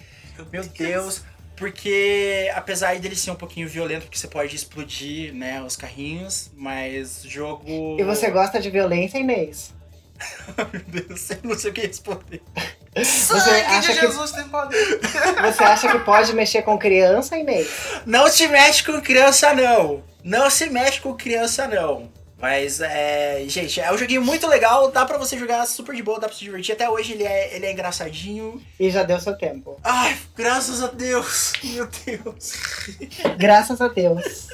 Meu Deus. Porque, apesar dele ser um pouquinho violento, porque você pode explodir, né, os carrinhos, mas o jogo... E você gosta de violência, Inês? Meu Deus, eu não sei o que responder. Você acha que, Jesus tem poder. você acha que pode mexer com criança, Inês? Não se mexe com criança, não. Não se mexe com criança, não. Mas, é. Gente, é um joguinho muito legal. Dá pra você jogar super de boa, dá pra se divertir. Até hoje ele é, ele é engraçadinho. E já deu seu tempo. Ai, graças a Deus. Meu Deus. Graças a Deus.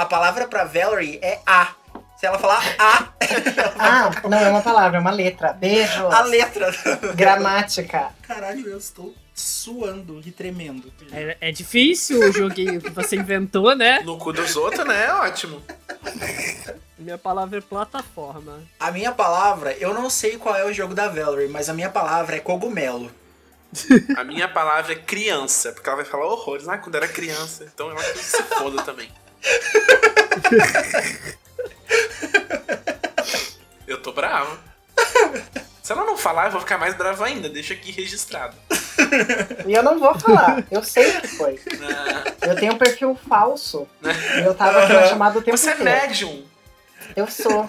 A palavra pra Valerie é A. Se ela falar A, Ah, não é uma palavra, é uma letra. Beijo. a letra. Gramática. Caralho, eu estou suando e tremendo. É, é difícil o joguinho que você inventou, né? No cu dos outros, né? É ótimo. Minha palavra é plataforma. A minha palavra, eu não sei qual é o jogo da Valerie, mas a minha palavra é cogumelo. A minha palavra é criança, porque ela vai falar horrores. Ah, quando era criança. Então ela que se foda também. Eu tô bravo. Se ela não falar, eu vou ficar mais bravo ainda. Deixa aqui registrado. E eu não vou falar. Eu sei o que foi. Ah, Eu tenho um perfil falso. E eu tava aqui na chamada o tempo Você é inteiro. médium. Eu sou.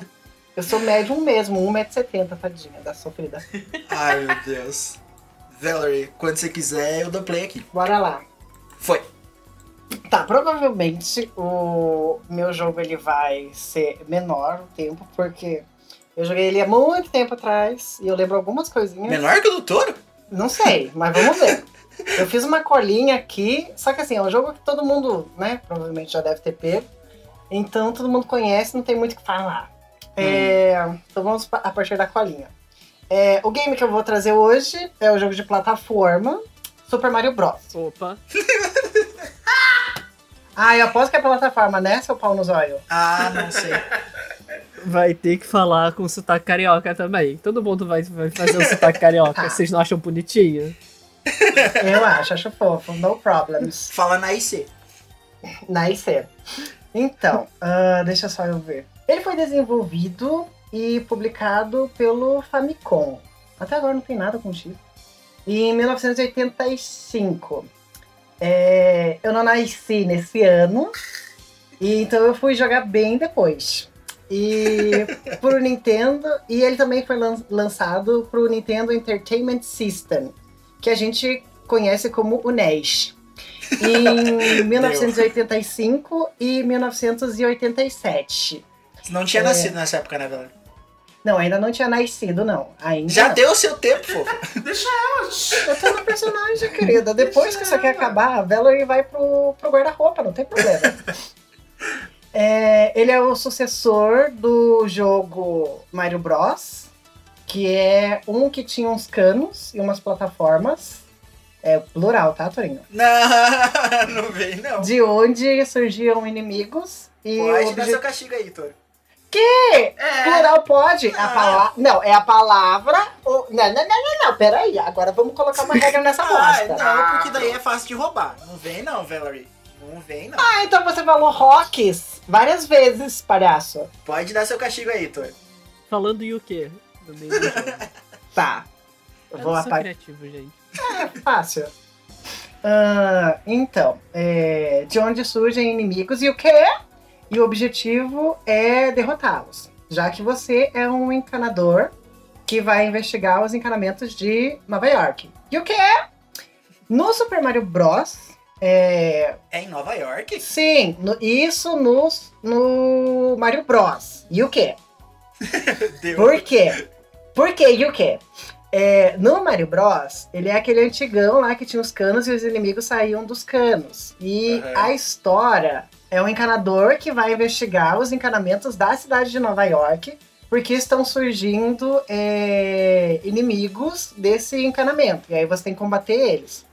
Eu sou médium mesmo, 1,70m, tadinha da sofrida. Ai, meu Deus. Valerie, quando você quiser, eu dou play aqui. Bora lá. Foi. Tá, provavelmente o meu jogo ele vai ser menor o tempo, porque eu joguei ele há muito tempo atrás e eu lembro algumas coisinhas. Menor que o do touro? Não sei, mas vamos ver. Eu fiz uma colinha aqui, só que assim, é um jogo que todo mundo, né, provavelmente já deve ter pego. Então todo mundo conhece, não tem muito o que falar. É, então vamos a partir da colinha. É, o game que eu vou trazer hoje é o jogo de plataforma Super Mario Bros. Opa. Ah, eu aposto que é plataforma, né, seu pau no zóio? Ah, não sei. Vai ter que falar com sotaque carioca também. Todo mundo vai, vai fazer o sotaque carioca. Vocês não acham bonitinho? Eu acho, acho fofo, no problems. Fala na IC. Nice. Então, ah, deixa só eu ver. Ele foi desenvolvido e publicado pelo Famicom. Até agora não tem nada com X. E em 1985. É, eu não nasci nesse ano, e então eu fui jogar bem depois. E pro Nintendo, e ele também foi lan- lançado pro Nintendo Entertainment System, que a gente conhece como o NES. Em 1985 e 1987. Você não tinha É. nascido nessa época, né, Valerie? Não, ainda não tinha nascido, não. Ainda Já deu o seu tempo, fofo. Deixa ela. Eu tô na personagem, querida. Depois que isso aqui acabar, a Valerie vai pro, pro guarda-roupa, não tem problema. É, ele é o sucessor do jogo Mario Bros. Que é um que tinha uns canos e umas plataformas. É plural, tá, Torinho? Não, não vem, não. De onde surgiam inimigos. E Pode dar seu castigo aí, Toro. Que? Plural pode? A Ah. palavra. Não, é a palavra. o- Não, não, não, não, não. Peraí. Agora vamos colocar uma regra nessa Ah, bosta. não, porque daí é fácil de roubar. Não vem, não, Valerie. Não vem, não. Ah, então você falou rocks várias vezes, palhaço. Pode dar seu castigo aí, Toro. Falando e o quê? No meio do jogo. Tá. Eu vou apagar. criativo, gente. Fácil. Ah, então, é, de onde surgem inimigos e o quê? E o objetivo é derrotá-los. Já que você é um encanador que vai investigar os encanamentos de Nova York. E o quê? No Super Mario Bros. É, É em Nova York? sim, no- isso no, no Mario Bros. E o quê? Deu. Por quê? Por quê e o quê? É, no Mario Bros, ele é aquele antigão lá que tinha os canos e os inimigos saíam dos canos. E Aham. a história é um encanador que vai investigar os encanamentos da cidade de Nova York, porque estão surgindo é, inimigos desse encanamento. E aí você tem que combater eles.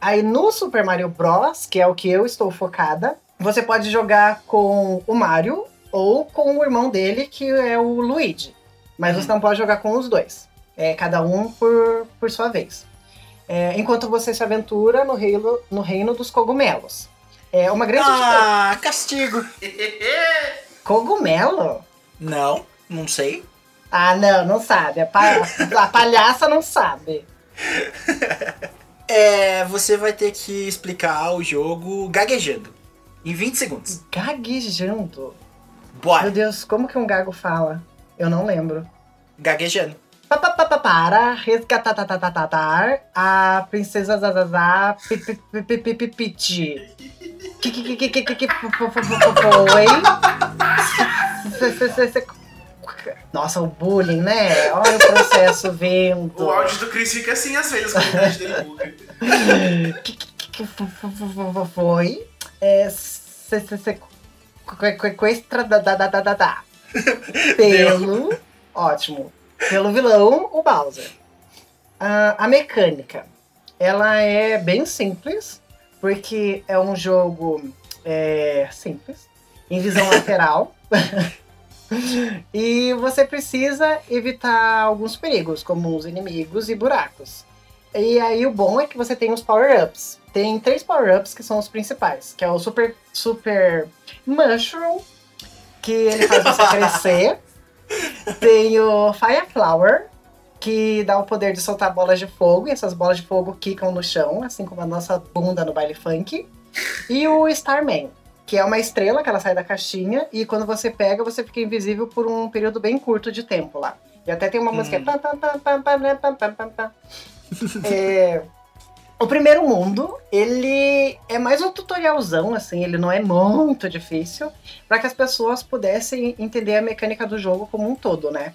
Aí no Super Mario Bros, que é o que eu estou focada, você pode jogar com o Mario ou com o irmão dele, que é o Luigi. Mas você não pode jogar com os dois. É cada um por, por sua vez. É, enquanto você se aventura no reino, no reino dos cogumelos. É uma grande. Ah, castigo. Cogumelo? Não, não sei. Ah, não, não sabe. A, pa- a palhaça não sabe. É, você vai ter que explicar o jogo gaguejando. Em 20 segundos. Gaguejando. Meu Bora. Deus, como que um gago fala? Eu não lembro. Gaguejando. Pa, pa, pa, pa, Para resgatar a princesa Zazazá Pipipipiti. Que que que que que que que fo- fo- fo- fo- foi? Nossa, o bullying, né? Olha o processo vendo. O áudio do Chris fica assim às vezes quando a gente buga. que, que, que, que fo- fo- fo- fo- fo- foi? É. Se, se, se, que- que- Questra da da da da da da. Pelo. Ótimo. Pelo vilão, o Bowser. Ah, a mecânica. ela é bem simples, porque é um jogo é, simples, em visão lateral. e você precisa evitar alguns perigos, como os inimigos e buracos. E aí o bom é que você tem os power-ups. Tem três power-ups que são os principais, que é o Super, super Mushroom, que ele faz você crescer. tem o Fire Flower, que dá o poder de soltar bolas de fogo, e essas bolas de fogo quicam no chão, assim como a nossa bunda no baile funk. E o Starman, que é uma estrela que ela sai da caixinha, e quando você pega, você fica invisível por um período bem curto de tempo lá. E até tem uma é hum. música. Né, é... O primeiro mundo, ele é mais um tutorialzão, assim, ele não é muito difícil, para que as pessoas pudessem entender a mecânica do jogo como um todo, né?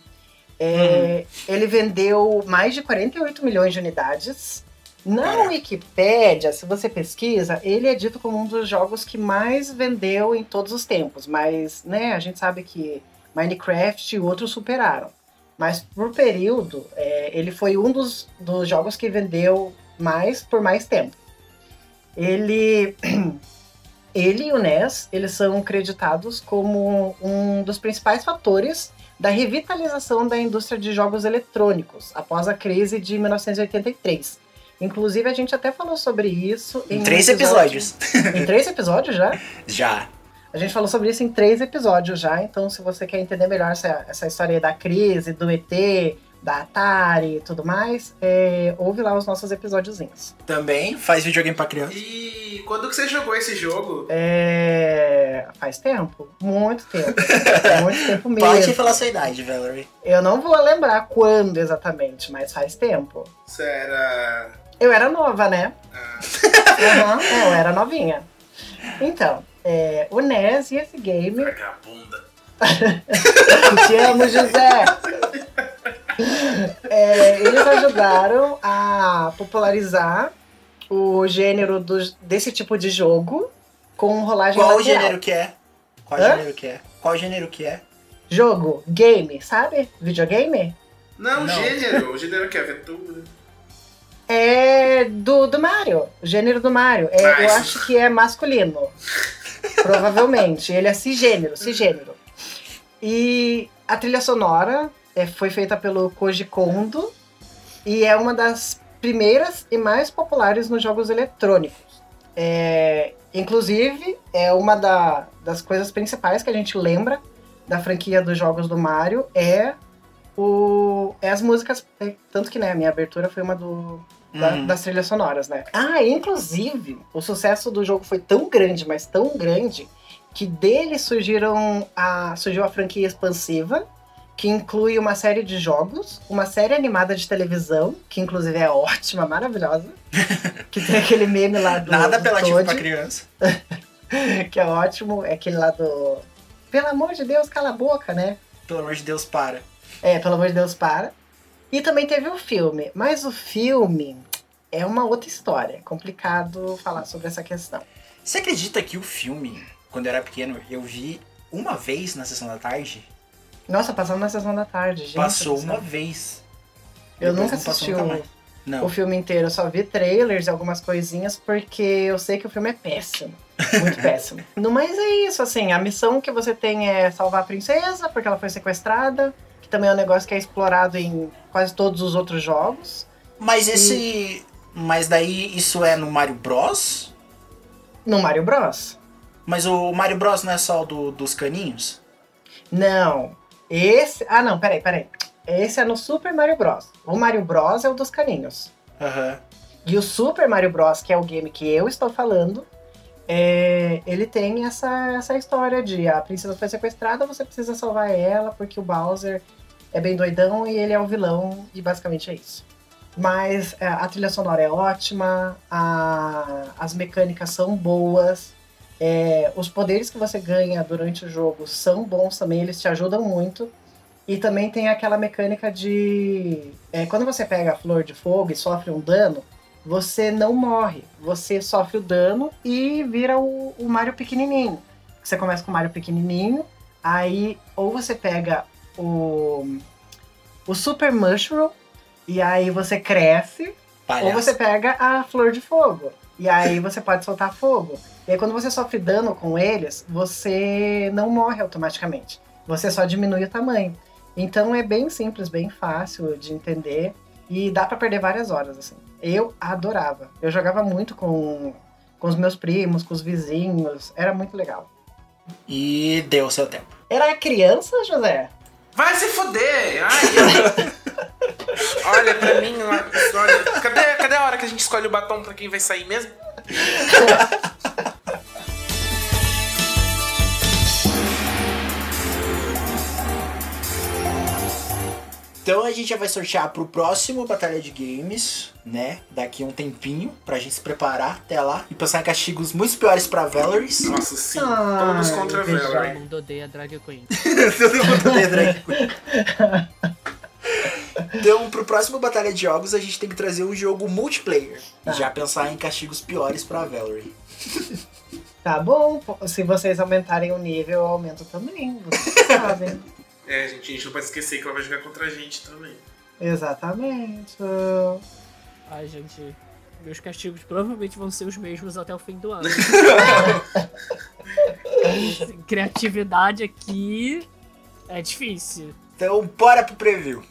É, Ele vendeu mais de 48 milhões de unidades. Na. Wikipédia, se você pesquisa, ele é dito como um dos jogos que mais vendeu em todos os tempos. Mas, né, a gente sabe que Minecraft e outros superaram. Mas por período, é, ele foi um dos, dos jogos que vendeu mais por mais tempo. Ele, ele e o NES, eles são creditados como um dos principais fatores da revitalização da indústria de jogos eletrônicos após a crise de 1983. Inclusive, a gente até falou sobre isso em, Em um três episódio- episódios. Em três episódios já? Já. A gente falou sobre isso em três episódios já, então se você quer entender melhor essa, essa história aí da crise, do ET, da Atari e tudo mais, é, ouve lá os nossos episódiozinhos. Também faz videogame pra criança. E quando que você jogou esse jogo? É, faz tempo, muito tempo, muito tempo mesmo. Pode falar sua idade, Valerie. Eu não vou lembrar quando exatamente, mas faz tempo. Você era. Eu era nova, né? Ah, é, eu era novinha. Então, é, o NES e esse game vagabunda. Te amo, José! É, eles ajudaram a popularizar o gênero do- desse tipo de jogo com rolagem Qual o lateral. gênero que é? Qual Hã? gênero que é? Qual gênero que é? Jogo, game, sabe? Videogame? Não, Não. gênero. O gênero que é aventura. É do, do Mario, o gênero do Mario. É, Mas- Eu acho que é masculino. Provavelmente. Ele é cisgênero, cisgênero. E a trilha sonora é, foi feita pelo Koji Kondo e é uma das primeiras e mais populares nos jogos eletrônicos. É, inclusive, é uma da- das coisas principais que a gente lembra da franquia dos jogos do Mario é o é as músicas, é, tanto que né, a minha abertura foi uma do da- Uhum. das trilhas sonoras, né? Ah, inclusive, o sucesso do jogo foi tão grande, mas tão grande, que dele surgiram a, surgiu a franquia expansiva, que inclui uma série de jogos, uma série animada de televisão, que inclusive é ótima, maravilhosa, que tem aquele meme lá do, Nada apelativo pra criança. que é ótimo, é aquele lá do... Pelo amor de Deus, cala a boca, né? Pelo amor de Deus, para. É, pelo amor de Deus, para. E também teve o filme, mas o filme é uma outra história. É complicado falar sobre essa questão. Você acredita que o filme, quando eu era pequeno, eu vi uma vez na sessão da tarde? Nossa, passando na sessão da tarde, gente. Passou uma vez. Eu Depois nunca passou assisti nunca o, filme inteiro, eu só vi trailers e algumas coisinhas, porque eu sei que o filme é péssimo. Muito péssimo. No mais é isso, assim, a missão que você tem é salvar a princesa, porque ela foi sequestrada, que também é um negócio que é explorado em quase todos os outros jogos. Mas esse. Mas daí isso é no Mario Bros? No Mario Bros. Mas o Mario Bros não é só o do, dos caninhos? Não. Esse. Ah, não, peraí, peraí. Esse é no Super Mario Bros. O Mario Bros é o dos caninhos. Aham. E o Super Mario Bros, que é o game que eu estou falando, é, ele tem essa, essa história de a princesa foi sequestrada, você precisa salvar ela, porque o Bowser é bem doidão e ele é o vilão, e basicamente é isso. Mas é, a trilha sonora é ótima, a- as mecânicas são boas, é, os poderes que você ganha durante o jogo são bons também, eles te ajudam muito. E também tem aquela mecânica de. é, quando você pega a flor de fogo e sofre um dano, você não morre. Você sofre o dano e vira o, o Mario pequenininho. Você começa com o Mario pequenininho, aí ou você pega o, o Super Mushroom, e aí você cresce, Palhaço. Ou você pega a flor de fogo. E aí você pode soltar fogo. E aí quando você sofre dano com eles, você não morre automaticamente. Você só diminui o tamanho. Então é bem simples, bem fácil de entender. E dá pra perder várias horas, assim. Eu adorava. Eu jogava muito com, com os meus primos, com os vizinhos. Era muito legal. E deu seu tempo. Era criança, José? Vai se fuder! Ai, pra mim, olha, cadê, cadê a hora que a gente escolhe o batom pra quem vai sair mesmo? Então a gente já vai sortear pro próximo Batalha de Games, né? Daqui a um tempinho, pra gente se preparar até lá e pensar em castigos muito piores pra Valories. Nossa, sim. Ai, Todos contra. Valorant. Todo mundo odeia Drag Queen. Todo mundo odeia Drag Queen. Então, pro próximo Batalha de Jogos, a gente tem que trazer um jogo multiplayer. E já pensar em castigos piores pra Valerie. Tá bom. Se vocês aumentarem o nível, eu aumento também. Vocês sabem. É, gente, a gente não pode esquecer que ela vai jogar contra a gente também. Exatamente. Ai, gente. Meus castigos provavelmente vão ser os mesmos até o fim do ano. Criatividade aqui é difícil. Então, bora pro preview.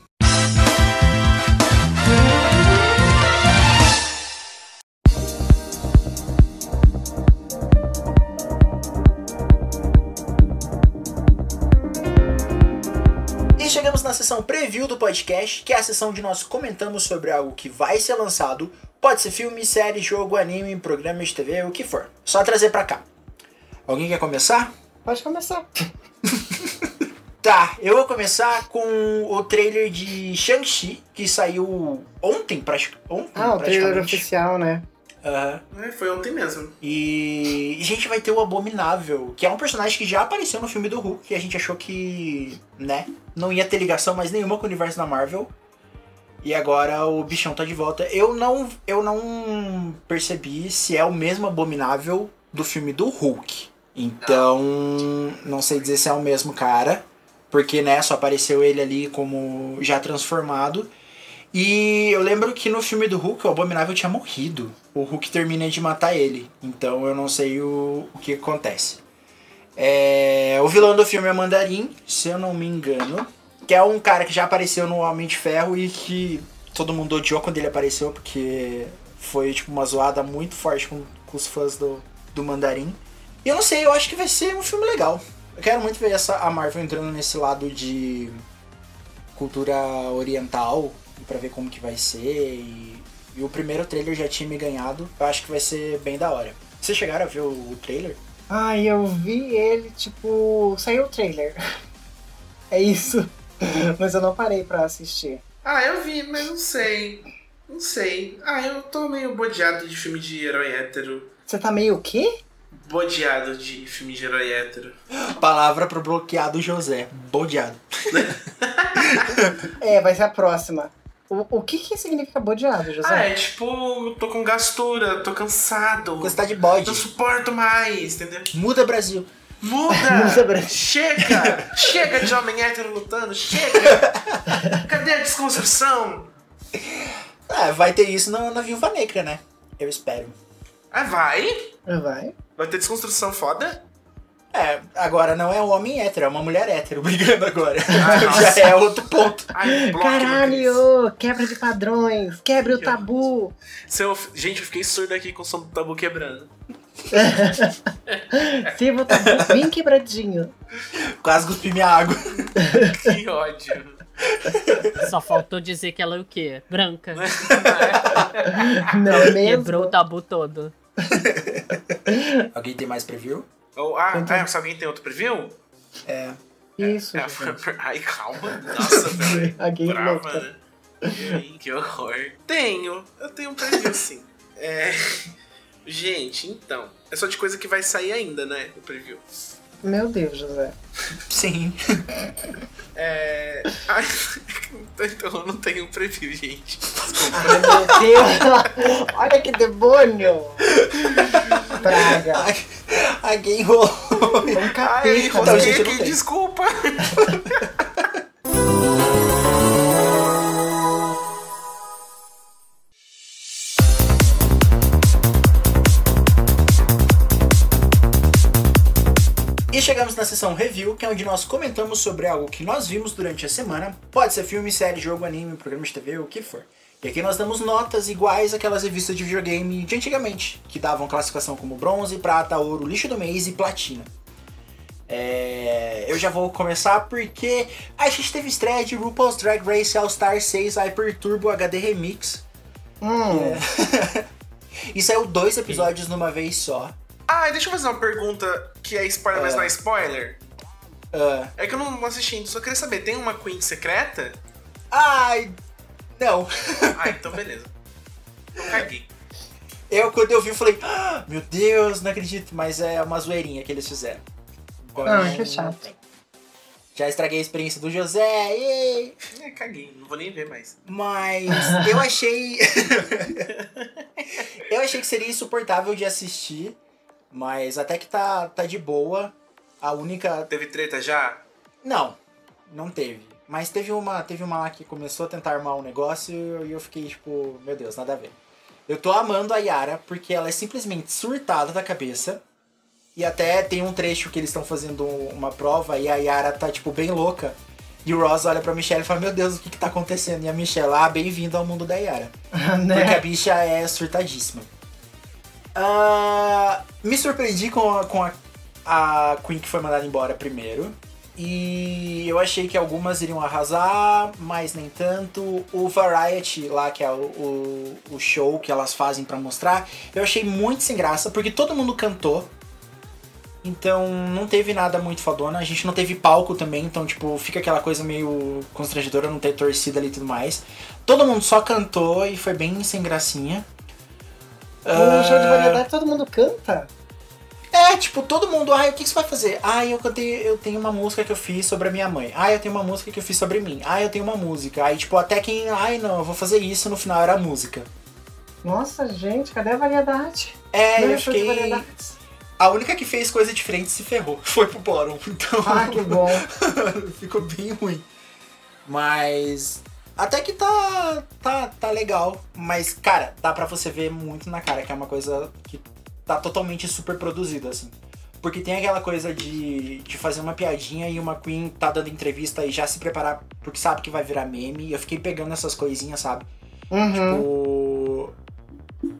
Chegamos na sessão preview do podcast, que é a sessão onde nós comentamos sobre algo que vai ser lançado. Pode ser filme, série, jogo, anime, programa de TV, o que for. Só trazer pra cá. Alguém quer começar? Pode começar. Tá, eu vou começar com o trailer de Shang-Chi, que saiu ontem, prati- ontem Ah, o trailer praticamente. oficial, né? Aham. É, foi ontem mesmo. E a gente vai ter o Abominável, que é um personagem que já apareceu no filme do Hulk, que a gente achou que, né, não ia ter ligação mais nenhuma com o universo da Marvel. E agora o bichão tá de volta. Eu não, eu não percebi se é o mesmo Abominável do filme do Hulk. Então, não sei dizer se é o mesmo cara, porque, né, só apareceu ele ali como já transformado. E eu lembro que no filme do Hulk, o Abominável tinha morrido. O Hulk termina de matar ele. Então eu não sei o, o que acontece. É, o vilão do filme é Mandarim, se eu não me engano. Que é um cara que já apareceu no Homem de Ferro e que todo mundo odiou quando ele apareceu, porque foi tipo uma zoada muito forte com, com os fãs do, do Mandarim. E eu não sei, eu acho que vai ser um filme legal. Eu quero muito ver essa, a Marvel entrando nesse lado de cultura oriental e pra ver como que vai ser. E, e o primeiro trailer já tinha me ganhado. Eu acho que vai ser bem da hora. Vocês chegaram a ver o, o trailer? Ai, eu vi ele, tipo. Saiu o trailer. É isso. Mas eu não parei pra assistir. Ah, eu vi, mas não sei. Não sei. Ah, eu tô meio bodeado de filme de herói hétero. Você tá meio o quê? Bodeado de filme de herói hétero. Palavra pro bloqueado José. Bodeado. É, vai ser a próxima. O, o que que significa bodeado, José? Ah, é tipo, tô com gastura, tô cansado. Gostar de bode. Não suporto mais, entendeu? Muda Brasil. Muda! Muda, Brasil. Chega! Chega de homem hétero lutando, chega! Cadê a desconstrução? Ah, vai ter isso na, na Viúva Negra, né? Eu espero. Ah, vai? Vai. Vai ter desconstrução foda? É, agora não é um homem hétero, é uma mulher hétero brigando agora. Ah. Já é outro ponto. Ai. Caralho! Quebra de padrões! Quebre o tabu! Se eu- Gente, eu fiquei surdo aqui com o som do tabu quebrando. Sirva o tabu bem quebradinho. Quase cuspi minha água. Que ódio. Só faltou dizer que ela é o quê? Branca. Não é mesmo? Quebrou o tabu todo. Alguém tem mais preview? Oh, ah, ah, se alguém tem outro preview? É. Isso, É, gente. Ai, calma. Nossa, velho. Brava, louca. né? Aí, que horror. Tenho. Eu tenho um preview, sim. É... Gente, então. É só de coisa que vai sair ainda, né? O preview. Meu Deus, José. Sim. É... Ai, então eu não tenho um preview, gente. Desculpa. Ai, meu Deus! Olha que demônio! Praga! Alguém enrolou. Um Ai, capeta! Então, eu não aqui, tenho. desculpa. na sessão review, que é onde nós comentamos sobre algo que nós vimos durante a semana. Pode ser filme, série, jogo, anime, programa de TV, o que for. E aqui nós damos notas iguais àquelas revistas de videogame de antigamente, que davam classificação como bronze, prata, ouro, lixo do mês e platina. É, eu já vou começar porque a gente teve estreia de RuPaul's Drag Race All Star 6 Hyper Turbo HD Remix. Hum, E saiu dois episódios numa vez só. Ah, deixa eu fazer uma pergunta que é spoiler, mas não é spoiler. Ah, É que eu não assisti ainda, só queria saber, tem uma Queen secreta? ai, não. Ah, então beleza. Eu caguei. Eu, quando eu vi, eu falei, "Ah, meu Deus, não acredito, mas é uma zoeirinha que eles fizeram. Então, Ah, que chato. Já estraguei a experiência do José, yay! É, caguei, não vou nem ver mais. Mas eu achei. eu achei que seria insuportável de assistir, mas até que tá, tá de boa. A única. Teve treta já? Não, não teve. Mas teve uma, teve uma lá que começou a tentar armar um negócio e eu fiquei tipo, meu Deus, nada a ver. Eu tô amando a Yara porque ela é simplesmente surtada da cabeça. E até tem um trecho que eles estão fazendo uma prova e a Yara tá, tipo, bem louca. E o Ross olha pra Michelle e fala, meu Deus, o que que tá acontecendo? E a Michelle, ah, bem-vindo ao mundo da Yara. Porque a né? bicha é surtadíssima. Ah, me surpreendi com, a, com a, a Queen que foi mandada embora primeiro. E eu achei que algumas iriam arrasar, mas nem tanto. O Variety lá, que é o, o, o show que elas fazem pra mostrar, eu achei muito sem graça, porque todo mundo cantou. Então não teve nada muito fodona. A gente não teve palco também, então tipo, fica aquela coisa meio constrangedora não ter torcida ali e tudo mais. Todo mundo só cantou e foi bem sem gracinha. No show de Ah, variedade todo mundo canta. É, tipo, todo mundo, ai, o que você vai fazer? Ah, eu cantei, eu tenho uma música que eu fiz sobre a minha mãe. Ah, eu tenho uma música que eu fiz sobre mim. Ah, eu tenho uma música. Aí, tipo, até quem, ai, não, eu vou fazer isso, no final era a música. Nossa, gente, cadê a variedade? É, Não é eu fiquei. A única que fez coisa diferente se ferrou. Foi pro bottom. Então. Ah, que bom. ficou bem ruim. Mas. Até que tá, tá, tá legal. Mas, cara, dá pra você ver muito na cara que é uma coisa que tá totalmente super produzida, assim. Porque tem aquela coisa de, de fazer uma piadinha e uma Queen tá dando entrevista e já se preparar porque sabe que vai virar meme. E eu fiquei pegando essas coisinhas, sabe? Uhum. O...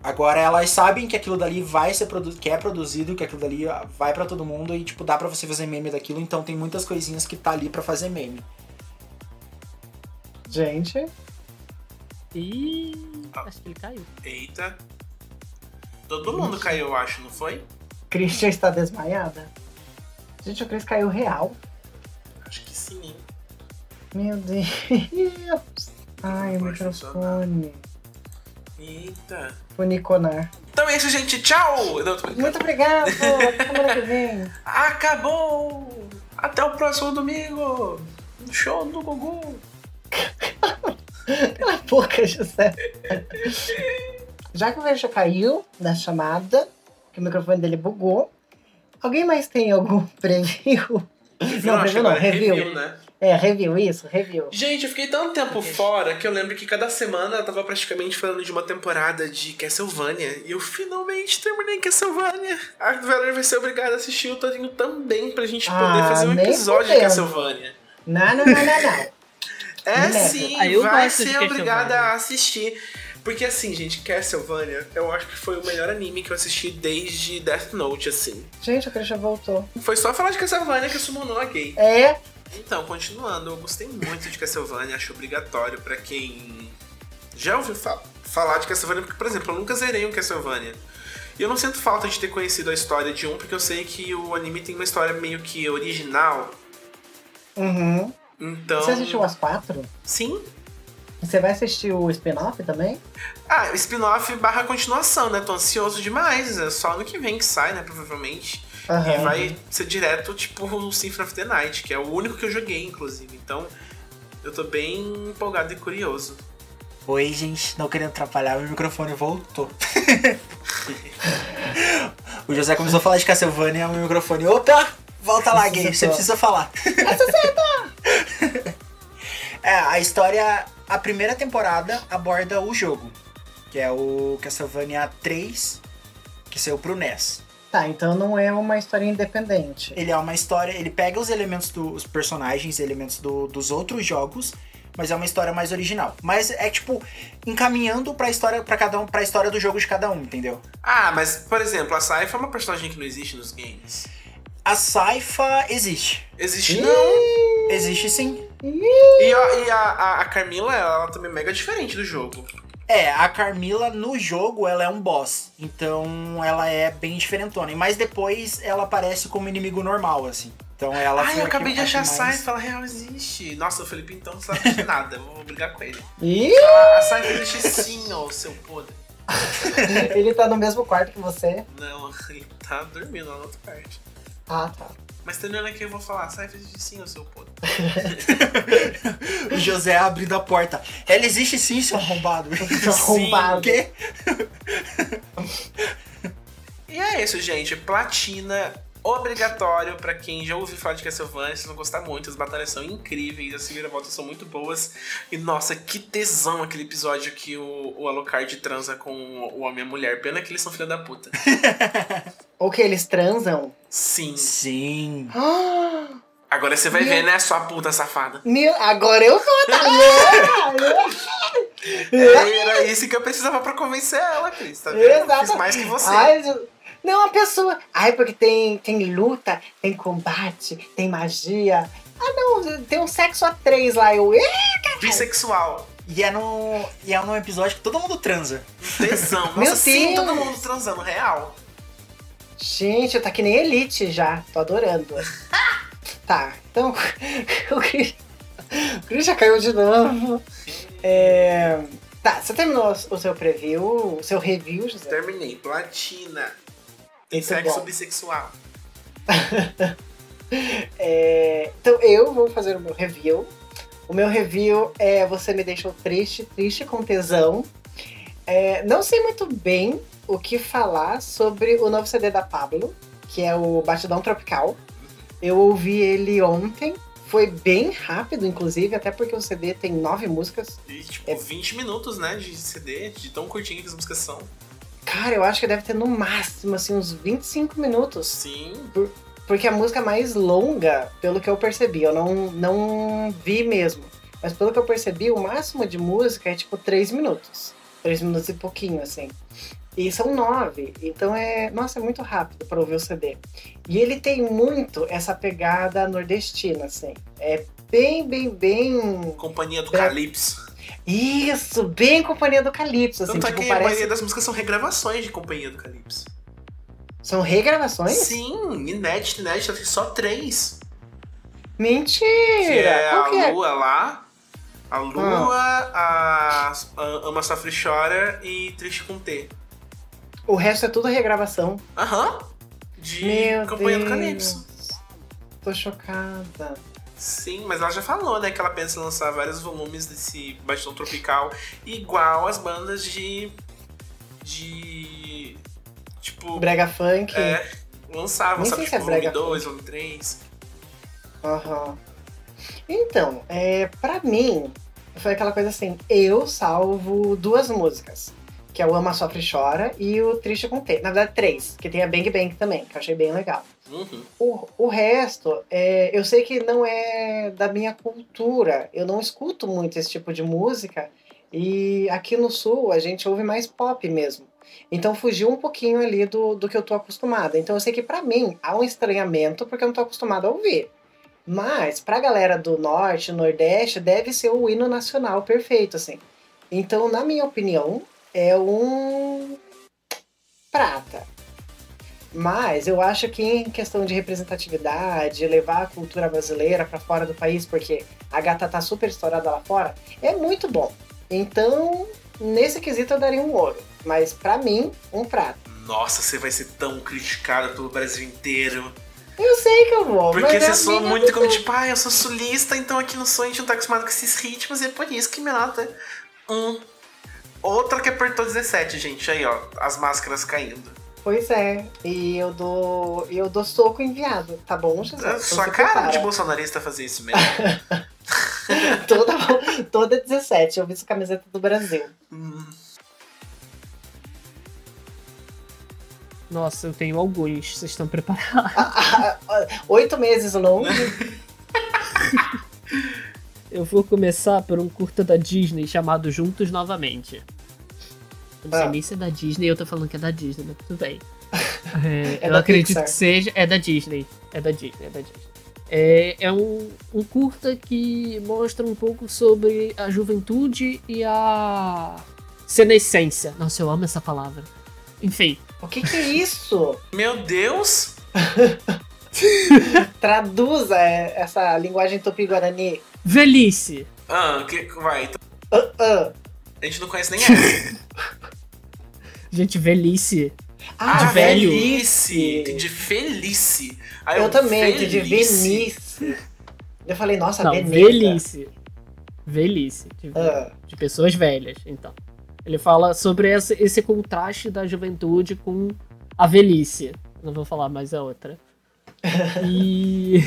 Agora elas sabem que aquilo dali vai ser produ... que é produzido, que aquilo dali vai pra todo mundo e tipo dá pra você fazer meme daquilo, então tem muitas coisinhas que tá ali pra fazer meme. Gente, E. Acho que ele caiu. Eita. Todo mundo caiu, eu acho, não foi? Christian está desmaiada. Gente, o Chris caiu real. Acho que sim, hein? Meu Deus. Ai, o microfone. Eita. Funiconar. Então é isso, gente. Tchau! Não. Muito obrigado. Até semana que vem. Acabou! Até o próximo domingo! Show do Gugu! Cala a boca, José. Já que o Veja caiu da chamada, que o microfone dele bugou, alguém mais tem algum preview? Não, preview não, é review. né? É, review, isso, review. Gente, eu fiquei tanto tempo fora que eu lembro que cada semana eu tava praticamente falando de uma temporada de Castlevania. E eu finalmente terminei Castlevania. A Valerie vai ser obrigada a assistir o todinho também pra gente poder Ah, fazer um episódio de. Castlevania. Não, não, não, não, não. É sim, Ah, eu vai ser obrigada a assistir. Porque assim, gente, Castlevania, eu acho que foi o melhor anime que eu assisti desde Death Note, assim. Gente, o Christian voltou. Foi só falar de Castlevania que summonou a gay. É, Então, continuando, eu gostei muito de Castlevania, acho obrigatório pra quem já ouviu fa- falar de Castlevania, porque, por exemplo, eu nunca zerei um Castlevania. E eu não sinto falta de ter conhecido a história de um, porque eu sei que o anime tem uma história meio que original. uhum. Então. Você assistiu as quatro? Sim. Você vai assistir o spin-off também? Ah, spin-off barra continuação, né? Tô ansioso demais. É só ano que vem que sai, né? Provavelmente. Aham. E vai ser direto, tipo, o Symphony of the Night, que é o único que eu joguei, inclusive. Então, eu tô bem empolgado e curioso. Oi, gente, não querendo atrapalhar, meu microfone voltou. o José começou a falar de Castlevania, meu microfone, opa, volta lá, gay, você precisa falar. é, a história, a primeira temporada aborda o jogo, que é o Castlevania 3, que saiu pro NES. Tá, então não é uma história independente. Ele é uma história, ele pega os elementos dos personagens, elementos do- dos outros jogos, mas é uma história mais original. Mas é tipo encaminhando pra história para cada um, pra história do jogo de cada um, entendeu? Ah, mas, por exemplo, a Saifa é uma personagem que não existe nos games. A Saifa existe. Existe não. Existe sim. E, a, e a, a- a Carmila, ela também é mega diferente do jogo. É, a Carmila no jogo ela é um boss, então ela é bem diferentona. Mas depois ela aparece como inimigo normal, assim. Então ela Ai, eu a acabei de achar a mais- Saifa, ela real existe. Nossa, o Felipe então não sabe de nada, eu vou brigar com ele. Ih, A Saifa existe sim, ô seu podre. ele tá no mesmo quarto que você. Não, ele tá dormindo lá na outra parte. Ah, tá. Mas terminando aqui eu vou falar, Saifa existe sim, ô seu podre. O José abrindo a porta. Ela existe sim, seu arrombado. Arrombado. O quê? E é isso, gente. Platina obrigatório pra quem já ouviu falar de Castlevania. Vocês vão gostar muito. As batalhas são incríveis, as reviravoltas são muito boas. E nossa, que tesão aquele episódio que o, o Alucard transa com o homem e a mulher. Pena que eles são filha da puta. Ou que eles transam. Sim. Sim. Agora você vai Meu- ver, né, sua puta safada. Meu, agora eu vou, tá? Era isso que eu precisava pra convencer ela, Cris. Tá vendo? Eu Exato. Fiz mais que você. Ai, eu- não, a pessoa. Ai, porque tem, tem luta, tem combate, tem magia. Ah, não, tem um sexo a três lá. Eu. "Ih!" Bissexual. E é, no, e é num episódio que todo mundo transa. Tesão. Nossa, Meu sim, Deus. todo mundo transando real. Gente, tá que nem Elite já. Tô adorando. tá, então. o Cris o Cris já caiu de novo. É, Tá, você terminou o seu preview, o seu review, José? Terminei. Platina. Muito sexo bom. bissexual. É, então eu vou fazer o meu review. O meu review é Você Me Deixou Triste, Triste com Tesão. É, não sei muito bem o que falar sobre o novo CD da Pablo, que é o Batidão Tropical. Eu ouvi ele ontem. Foi bem rápido, inclusive, até porque o CD tem nove músicas. E, tipo, É. 20 minutos, né, de CD, de tão curtinho que as músicas são. Cara, eu acho que deve ter no máximo, assim, uns 25 minutos. Sim. Porque a música mais longa, pelo que eu percebi, eu não, não vi mesmo. Mas pelo que eu percebi, o máximo de música é tipo 3 minutos. 3 minutos e pouquinho, assim. E são nove. Então é. Nossa, é muito rápido para ouvir o CD. E ele tem muito essa pegada nordestina, assim. É bem, bem, bem. Companhia do. Calypso. Isso, bem Companhia do Calypso, assim. Tanto é tipo, que a parece. maioria das músicas são regravações de Companhia do Calypso. São regravações? Sim, inédita, tem só três. Mentira! Que é Qual que a é? Lua lá, a Lua, a, a Ama Sofre e Chora e Triste com T. O resto é tudo regravação. Aham. De Meu Companhia Deus. do Calypso. Tô chocada. Sim, mas ela já falou, né, que ela pensa em lançar vários volumes desse Batidão Tropical, igual as bandas de. de. Tipo. Brega funk. É, lançavam, Nem sabe? é Tipo, volume brega 2, volume 3. Aham. Então, é, pra mim, foi aquela coisa assim, eu salvo duas músicas. Que é o Ama, Sofre e Chora e o Triste com T. Na verdade, três, que tem a Bang Bang também, que eu achei bem legal. Uhum. O, o resto, é, eu sei que não é da minha cultura. Eu não escuto muito esse tipo de música. E aqui no sul a gente ouve mais pop mesmo. Então fugiu um pouquinho ali do, do que eu tô acostumada. Então eu sei que pra mim há um estranhamento porque eu não tô acostumada a ouvir. Mas pra galera do norte, nordeste, deve ser o hino nacional perfeito, assim. Então, na minha opinião, é um prata. Mas eu acho que em questão de representatividade, levar a cultura brasileira para fora do país, porque a gata tá super estourada lá fora, é muito bom. Então, nesse quesito eu daria um ouro. Mas pra mim, um prata. Nossa, você vai ser tão criticado pelo Brasil inteiro. Eu sei que eu vou. Porque mas é você a soa muito como tipo, ah, eu sou sulista, então aqui no sul a gente não tá acostumado com esses ritmos, e é por isso que minha nota é um. Outra que apertou 17, gente. Aí, ó, as máscaras caindo. Pois é. E eu dou. Eu dou soco enviado, tá bom, José? É Então Sua cara prepara. de bolsonarista fazer isso mesmo. toda, toda 17, eu vi essa camiseta do Brasil. Hum. Nossa, eu tenho alguns. Vocês estão preparados? Ah, ah, ah, Oito meses longe. Eu vou começar por um curta da Disney chamado Juntos Novamente. Eu não sei Ah. nem se é da Disney, eu tô falando que é da Disney, mas tudo bem. É, É eu acredito Pixar. que seja. É da Disney. É da Disney, é da Disney. É, é um, um curta que mostra um pouco sobre a juventude e a senescência. Nossa, eu amo essa palavra. Enfim, O que que é isso? Meu Deus! Traduza é, essa linguagem tupi-guarani. velhice. Ah, que, vai. Então, Ah, ah. a gente não conhece nem essa. Gente, velhice. Ah, De velho. Velhice. De felice. Aí Eu também, de velhice. Eu falei, nossa, Não, velhice. Velhice. De, Ah, de pessoas velhas, então. Ele fala sobre esse, esse contraste da juventude com a velhice. Não vou falar mais a outra. E.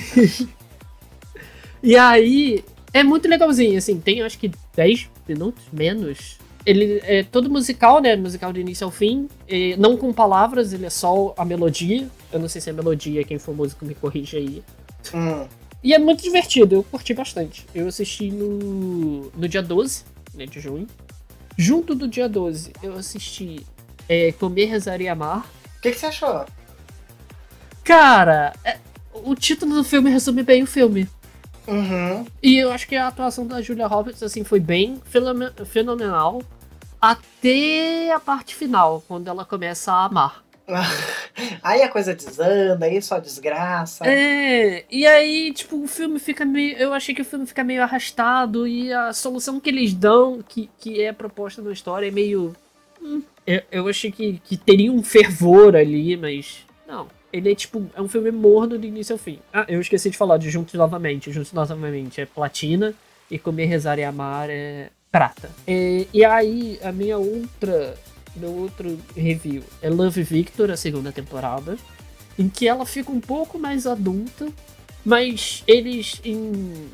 e aí, é muito legalzinho, assim, tem acho que 10 minutos menos. Ele é todo musical, né? Musical de início ao fim. e não com palavras, ele é só a melodia. Eu não sei se é melodia, quem for músico me corrige aí. hum. E é muito divertido, eu curti bastante. Eu assisti no, no dia 12 né, de junho. Junto do dia 12, eu assisti é, Comer, Rezar e Amar. O que, que você achou? Cara, é- o título do filme resume bem o filme. Uhum. E eu acho que a atuação da Julia Roberts assim, foi bem fenome- fenomenal. Até a parte final, quando ela começa a amar. Aí a coisa desanda, aí só desgraça. É, e aí, tipo, o filme fica meio. Eu achei que o filme fica meio arrastado e a solução que eles dão, que, que é proposta na história, é meio. hum, eu, eu achei que, que teria um fervor ali, mas. Não. Ele é tipo. É um filme morno do início ao fim. Ah, eu esqueci de falar de Juntos Novamente. Juntos Novamente é platina e Comer, Rezar e Amar é prata. E, e aí, a minha outra. Meu outro review é Love Victor, a segunda temporada em que ela fica um pouco mais adulta, mas eles, em,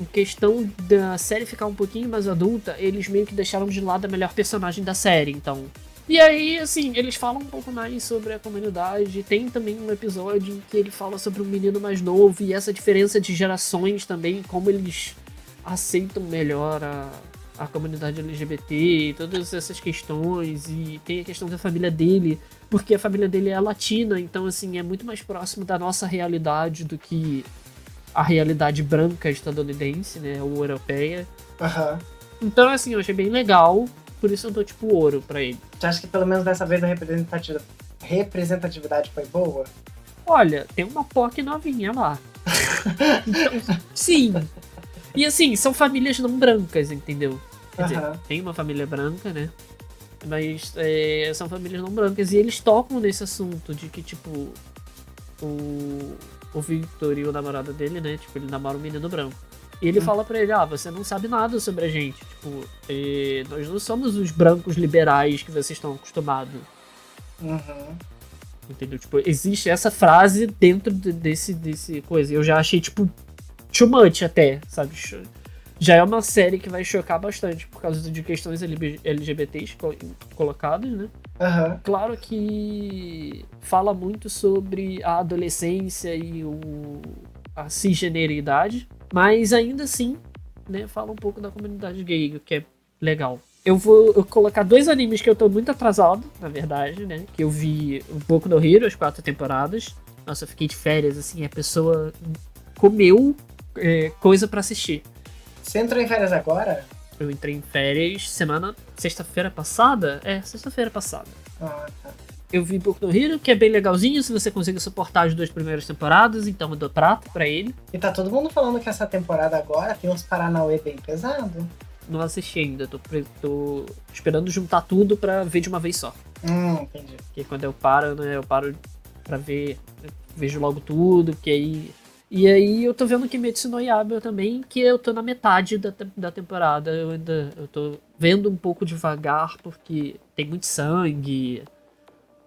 em questão da série ficar um pouquinho mais adulta, eles meio que deixaram de lado a melhor personagem da série, então. E aí, assim, eles falam um pouco mais sobre a comunidade. Tem também um episódio em que ele fala sobre um menino mais novo e essa diferença de gerações também, como eles aceitam melhor a, a comunidade LGBT e todas essas questões. E tem a questão da família dele, porque a família dele é latina, então assim, é muito mais próximo da nossa realidade do que a realidade branca estadunidense, né, ou europeia. Aham. Então assim, eu achei bem legal, por isso eu dou tipo ouro pra ele. Você acha que pelo menos dessa vez a representatividade, representatividade foi boa? Olha, tem uma POC novinha lá. Então, sim. E assim, são famílias não brancas, entendeu? Quer dizer, Aham. tem uma família branca, né? Mas é, são famílias não brancas. E eles tocam nesse assunto de que, tipo, o, o Victor e o namorado dele, né? Tipo, ele namora um menino branco. E ele fala pra ele, ah, você não sabe nada sobre a gente. Tipo, eh, nós não somos os brancos liberais que vocês estão acostumados. Uhum. Entendeu? Tipo, existe essa frase dentro de- desse, desse coisa. Eu já achei, tipo, too much até, sabe? Já é uma série que vai chocar bastante por causa de questões LGBTs co- colocadas, né? Aham. Claro que fala muito sobre a adolescência e o, a cisgeneridade, mas ainda assim, né, fala um pouco da comunidade gay, o que é legal. Eu vou eu colocar dois animes que eu tô muito atrasado, na verdade, né? Que eu vi um pouco no Hero, as quatro temporadas. Nossa, eu fiquei de férias, assim, a pessoa comeu é, coisa pra assistir. Você entrou em férias agora? Eu entrei em férias semana, sexta-feira passada? É, sexta-feira passada. Ah, tá. Eu vi Boku no Hero, que é bem legalzinho, se você conseguir suportar as duas primeiras temporadas, então eu dou prata pra ele. E tá todo mundo falando que essa temporada agora tem uns Paranauê bem pesado. Não assisti ainda, tô, tô esperando juntar tudo pra ver de uma vez só. Hum, entendi. Porque quando eu paro, né, eu paro pra ver, vejo logo tudo, porque aí... E aí eu tô vendo Kimetsu no Yaiba também, que eu tô na metade da, da temporada, eu ainda eu tô vendo um pouco devagar, porque tem muito sangue,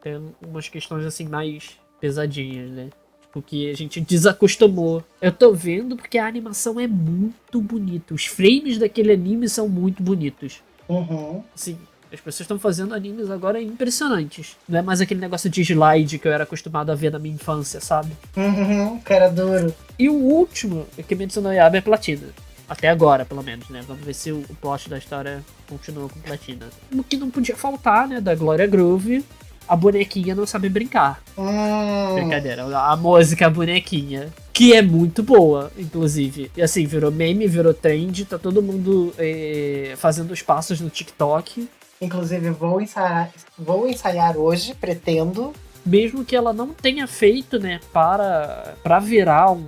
tem umas questões assim mais pesadinhas, né? Tipo, que a gente desacostumou. Eu tô vendo porque a animação é muito bonita. Os frames daquele anime são muito bonitos. Uhum. Assim, As pessoas estão fazendo animes agora impressionantes. Não é mais aquele negócio de slide que eu era acostumado a ver na minha infância, sabe? Uhum, cara duro. E o último, que mencionou Yaba, é Platina. Até agora, pelo menos, né? Vamos ver se o plot da história continua com Platina. O que não podia faltar, né? Da Gloria Groove, a bonequinha não sabe brincar. Hum, Brincadeira, a música a bonequinha. Que é muito boa, inclusive. E assim, virou meme, virou trend, tá todo mundo eh, fazendo os passos no TikTok. Inclusive, vou ensaiar, vou ensaiar hoje, pretendo. Mesmo que ela não tenha feito, né, para, para virar um.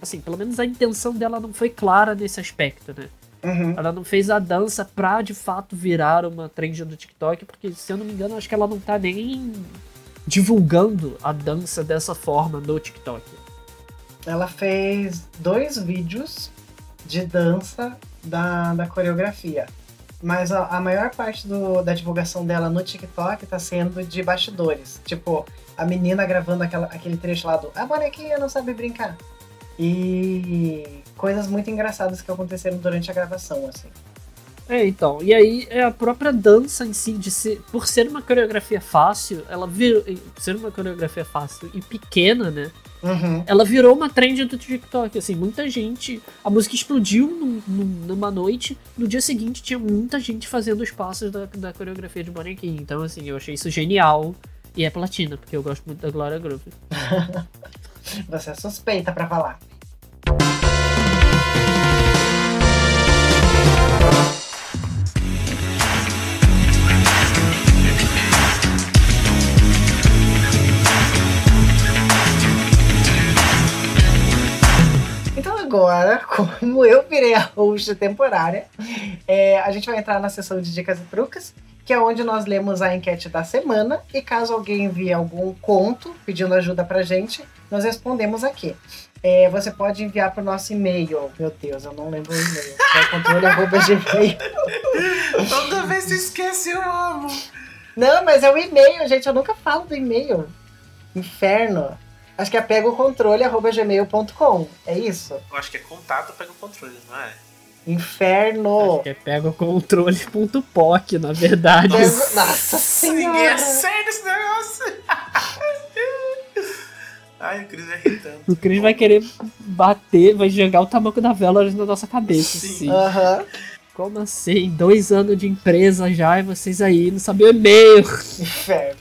Assim, pelo menos a intenção dela não foi clara nesse aspecto, né? Uhum. Ela não fez a dança pra de fato virar uma trend do TikTok, porque se eu não me engano, acho que ela não tá nem divulgando a dança dessa forma no TikTok. Ela fez dois vídeos de dança da, da coreografia. Mas a, a maior parte do- da divulgação dela no TikTok tá sendo de bastidores. Tipo, a menina gravando aquela, aquele trecho lá do A bonequinha não sabe brincar. E coisas muito engraçadas que aconteceram durante a gravação, assim. É, então. E aí é a própria dança em si, de ser, por ser uma coreografia fácil, ela. Por ser uma coreografia fácil e pequena, né? Uhum. Ela virou uma trend do TikTok, assim, muita gente. A música explodiu num- num- numa noite, no dia seguinte tinha muita gente fazendo os passos da, da coreografia de bonequinho. Então, assim, eu achei isso genial. E é platina, porque eu gosto muito da Gloria Groove. Você é suspeita pra falar. Agora, como eu virei a host temporária, é, a gente vai entrar na sessão de dicas e truques, que é onde nós lemos a enquete da semana e caso alguém envie algum conto pedindo ajuda pra gente, nós respondemos aqui. É, você pode enviar pro nosso e-mail. Meu Deus, eu não lembro o e-mail. É controle@gmail. Toda vez que esquece, eu amo. Não, mas é o e-mail, gente. Eu nunca falo do e-mail. Inferno. Acho que é pega o controle gmail.com. É isso? Eu acho que é contato, pega o controle, não é? Inferno. Acho que é pega o controle.poc, na verdade. Nossa Ninguém senhora. acerta esse negócio. Ai, o Cris vai irritando. O Chris vai querer bater, vai jogar o tamanco da vela na nossa cabeça. Sim. assim. Aham. Como assim? Dois anos de empresa já e vocês aí não sabem o e-mail. Inferno.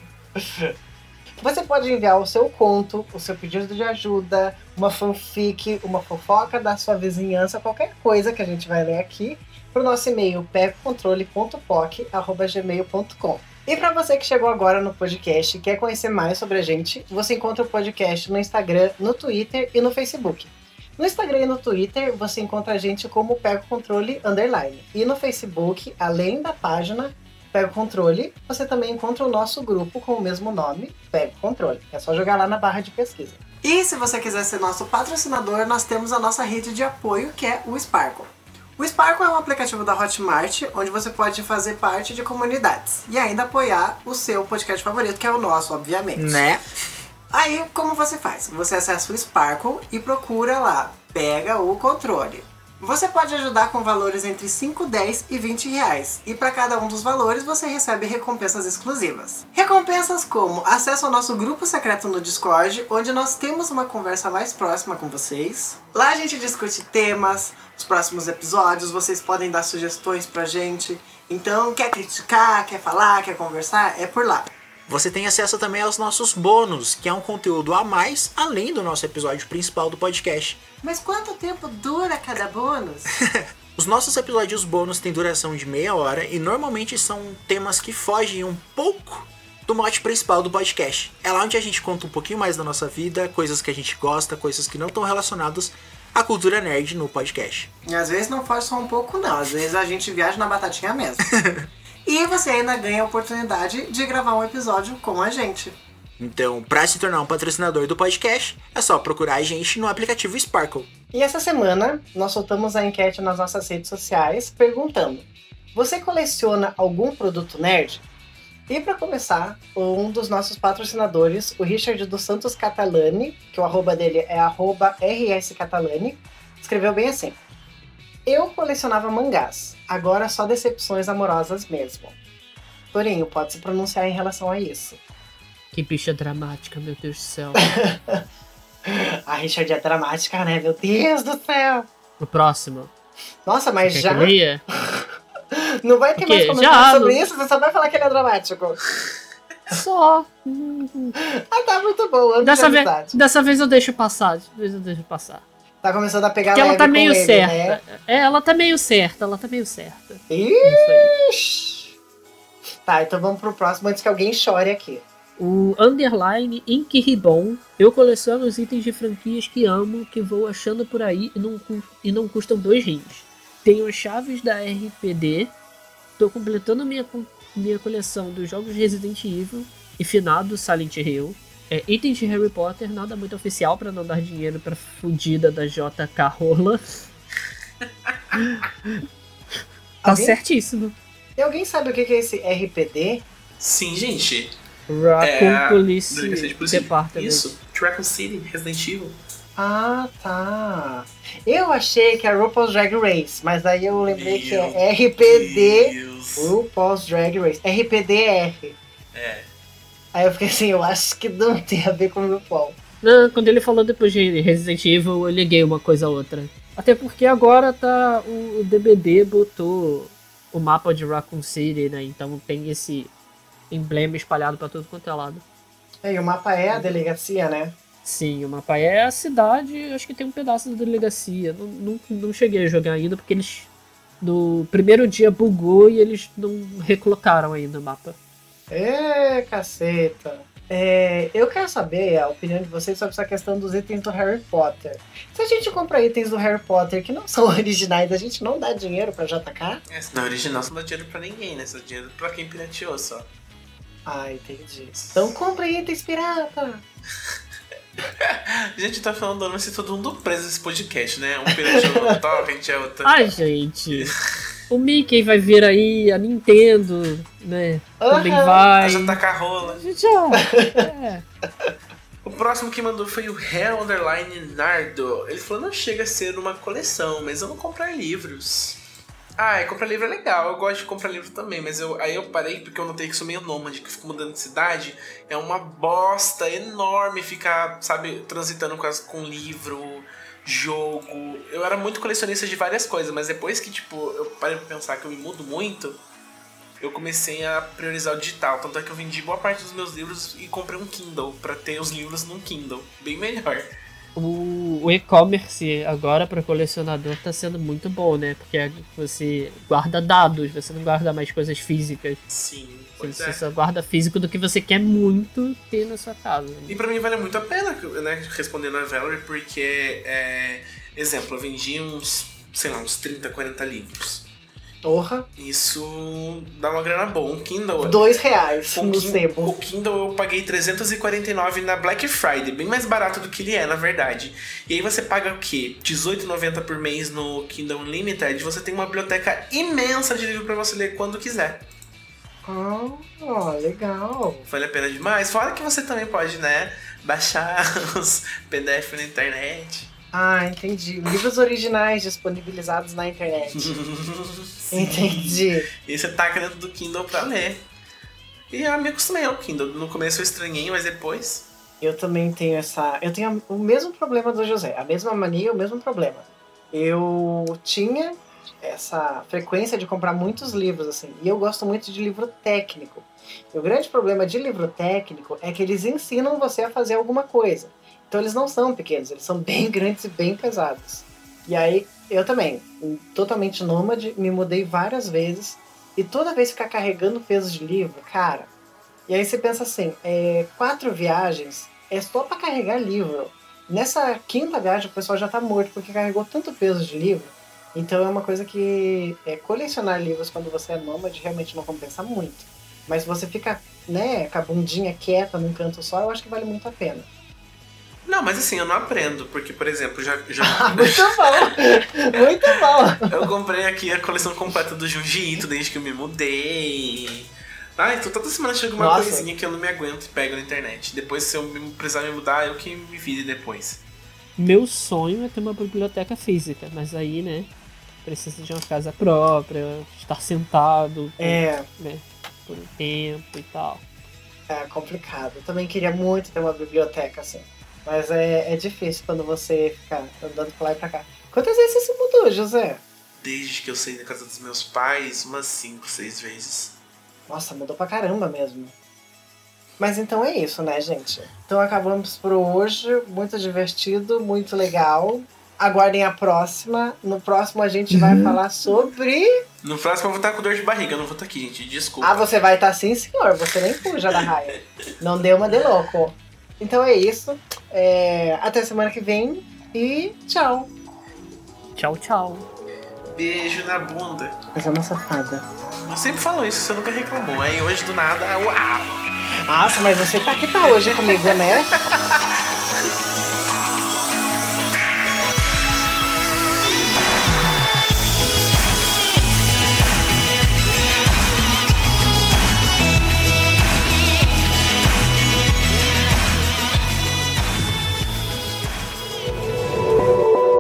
Você pode enviar o seu conto, o seu pedido de ajuda, uma fanfic, uma fofoca da sua vizinhança, qualquer coisa que a gente vai ler aqui, pro nosso e-mail pecocontrole.poc.gmail.com. E para você que chegou agora no podcast e quer conhecer mais sobre a gente, você encontra o podcast no Instagram, no Twitter e no Facebook. No Instagram e no Twitter, você encontra a gente como Pega o Controle Underline. E no Facebook, além da página Pega o Controle, você também encontra o nosso grupo com o mesmo nome, Pega o Controle. É só jogar lá na barra de pesquisa. E se você quiser ser nosso patrocinador, nós temos a nossa rede de apoio, que é o Sparkle. O Sparkle é um aplicativo da Hotmart, onde você pode fazer parte de comunidades e ainda apoiar o seu podcast favorito, que é o nosso, obviamente. Né? Aí, como você faz? Você acessa o Sparkle e procura lá, pega o controle. Você pode ajudar com valores entre 5, 10 e 20 reais. E para cada um dos valores você recebe recompensas exclusivas. Recompensas como acesso ao nosso grupo secreto no Discord, onde nós temos uma conversa mais próxima com vocês. Lá a gente discute temas, os próximos episódios, vocês podem dar sugestões pra gente. Então, quer criticar, quer falar, quer conversar, é por lá. Você tem acesso também aos nossos bônus, que é um conteúdo a mais, além do nosso episódio principal do podcast. Mas quanto tempo dura cada bônus? Os nossos episódios bônus têm duração de meia hora e normalmente são temas que fogem um pouco do mote principal do podcast. É lá onde a gente conta um pouquinho mais da nossa vida, coisas que a gente gosta, coisas que não estão relacionadas à cultura nerd no podcast. E às vezes não foge só um pouco, não. Às vezes a gente viaja na batatinha mesmo. e você ainda ganha a oportunidade de gravar um episódio com a gente. Então, para se tornar um patrocinador do podcast, é só procurar a gente no aplicativo Sparkle. E essa semana nós soltamos a enquete nas nossas redes sociais perguntando: Você coleciona algum produto nerd? E para começar, um dos nossos patrocinadores, o Richard dos Santos Catalani, que o arroba dele é arroba rscatalani, escreveu bem assim: Eu colecionava mangás, agora só decepções amorosas mesmo. Torinho, pode se pronunciar em relação a isso. Que bicha dramática, meu Deus do céu. A Richard é dramática, né? Meu Deus do céu! O próximo. Nossa, mas Quer já que não vai ter mais comentário Já, sobre não- isso, você só vai falar que ele é dramático. Só. Ah, tá muito bom, Dessa, de vez, dessa vez eu deixo passar. Dessa vez eu deixo passar. Tá começando a pegar Porque ela tá com meio ele, certa. Né? É, ela tá meio certa, ela tá meio certa. Aí. Tá, então vamos pro próximo antes que alguém chore aqui. O Underline Ink Ribbon. Eu coleciono os itens de franquias que amo, que vou achando por aí e não, e não custam dois rins. Tenho as chaves da RPD. Tô completando minha, minha coleção dos jogos Resident Evil e finado Silent Hill. É, itens de Harry Potter, nada muito oficial pra não dar dinheiro pra fudida da JK Rola. Tá Alguém? certíssimo. E alguém sabe o que é esse RPD? Sim, gente. Raccoon É, Police de. Department. Isso. Raccoon City, Resident Evil. Ah, tá. Eu achei que era RuPaul's Drag Race, mas aí eu lembrei que é RPD Deus. RuPaul's Drag Race. RPDR. É. Aí eu fiquei assim, eu acho que não tem a ver com o RuPaul. Não, quando ele falou depois de Resident Evil, eu liguei uma coisa a outra. Até porque agora tá. O, o DBD botou o mapa de Raccoon City, né? Então tem esse emblema espalhado pra tudo quanto é lado. É, e o mapa é a delegacia, né? Sim, o mapa é a cidade, acho que tem um pedaço da delegacia. Não, não, não cheguei a jogar ainda porque eles. No primeiro dia bugou e eles não recolocaram ainda o mapa. Ê, caceta. É, eu quero saber a opinião de vocês sobre essa questão dos itens do Harry Potter. Se a gente compra itens do Harry Potter que não são originais, a gente não dá dinheiro pra JK? É, se não é original, você não dá dinheiro pra ninguém, né? Você dá dinheiro pra quem pirateou só. Ah, entendi. Então compre itens pirata. A gente tá falando do se todo mundo preso nesse podcast, né? Um pirateou no torrent, é outro. Ai, gente. O Mickey vai vir aí, a Nintendo, né? Também Aham. vai. A JK rola. Já. É. O próximo que mandou foi o Hell Underline Nardo. Ele falou: não chega a ser uma coleção, mas eu vou comprar livros. Ah, e comprar livro é legal, eu gosto de comprar livro também, mas eu, aí eu parei porque eu notei que sou meio nômade, que fico mudando de cidade. É uma bosta enorme ficar, sabe, transitando com, as, com livro, jogo. Eu era muito colecionista de várias coisas, mas depois que, tipo, eu parei pra pensar que eu me mudo muito, eu comecei a priorizar o digital. Tanto é que eu vendi boa parte dos meus livros e comprei um Kindle pra ter os livros num Kindle. Bem melhor. O, o e-commerce agora para colecionador tá sendo muito bom, né? Porque você guarda dados, você não guarda mais coisas físicas. Sim, Você é. só guarda físico do que você quer muito ter na sua casa. E pra mim vale muito a pena, né, respondendo a Valerie, porque, é, exemplo, eu vendi uns, sei lá, uns 30, 40 livros. Porra, Isso dá uma grana boa. Um Kindle. dois reais o, no Kin- sebo. o Kindle eu paguei 349 na Black Friday, bem mais barato do que ele é, na verdade. E aí você paga o quê? R$18,90 por mês no Kindle Unlimited, você tem uma biblioteca imensa de livro pra você ler quando quiser. Ah, legal. Vale a pena demais. Fora que você também pode, né, baixar os PDF na internet. Ah, entendi. Livros originais disponibilizados na internet. Entendi. E você taca dentro do Kindle pra ler. E eu me acostumei ao Kindle. No começo eu estranhei, mas depois. Eu também tenho essa. Eu tenho o mesmo problema do José, a mesma mania, o mesmo problema. Eu tinha essa frequência de comprar muitos livros, assim, e eu gosto muito de livro técnico. E o grande problema de livro técnico é que eles ensinam você a fazer alguma coisa. Então eles não são pequenos, eles são bem grandes e bem pesados. E aí, eu também, totalmente nômade, me mudei várias vezes, e toda vez ficar carregando peso de livro, cara, e aí você pensa assim, é, quatro viagens é só pra carregar livro. Nessa quinta viagem o pessoal já tá morto porque carregou tanto peso de livro. Então é uma coisa que é, colecionar livros quando você é nômade realmente não compensa muito. Mas se você fica, né, com a bundinha quieta num canto só, eu acho que vale muito a pena. Não, mas assim, eu não aprendo, porque, por exemplo, já, já muito bom! muito bom! eu comprei aqui a coleção completa do Junji Ito desde que eu me mudei. Ah, então toda semana chega uma Nossa. coisinha que eu não me aguento e pego na internet. Depois, se eu precisar me mudar, eu que me vire depois. Meu sonho é ter uma biblioteca física, mas aí, né? Precisa de uma casa própria, estar sentado. É, né, por um tempo e tal. É complicado. Eu também queria muito ter uma biblioteca assim. Mas é, é difícil quando você fica andando pra lá e pra cá. Quantas vezes você se mudou, José? Desde que eu saí da casa dos meus pais, umas 5, 6 vezes. Nossa, mudou pra caramba mesmo. Mas então é isso, né, gente? Então acabamos por hoje. Muito divertido, muito legal. Aguardem a próxima. No próximo a gente vai falar sobre. No próximo eu vou estar com dor de barriga, eu não vou estar aqui, gente. Desculpa. Ah, você vai estar sim, senhor. Você nem fuja da raia. Não deu uma de louco. Então é isso. É, Até semana que vem. E tchau. Tchau, tchau. Beijo na bunda. Mas é uma safada. Eu sempre falo isso, você nunca reclamou. Aí hoje do nada, uau! Nossa, mas você tá que tá hoje comigo, né?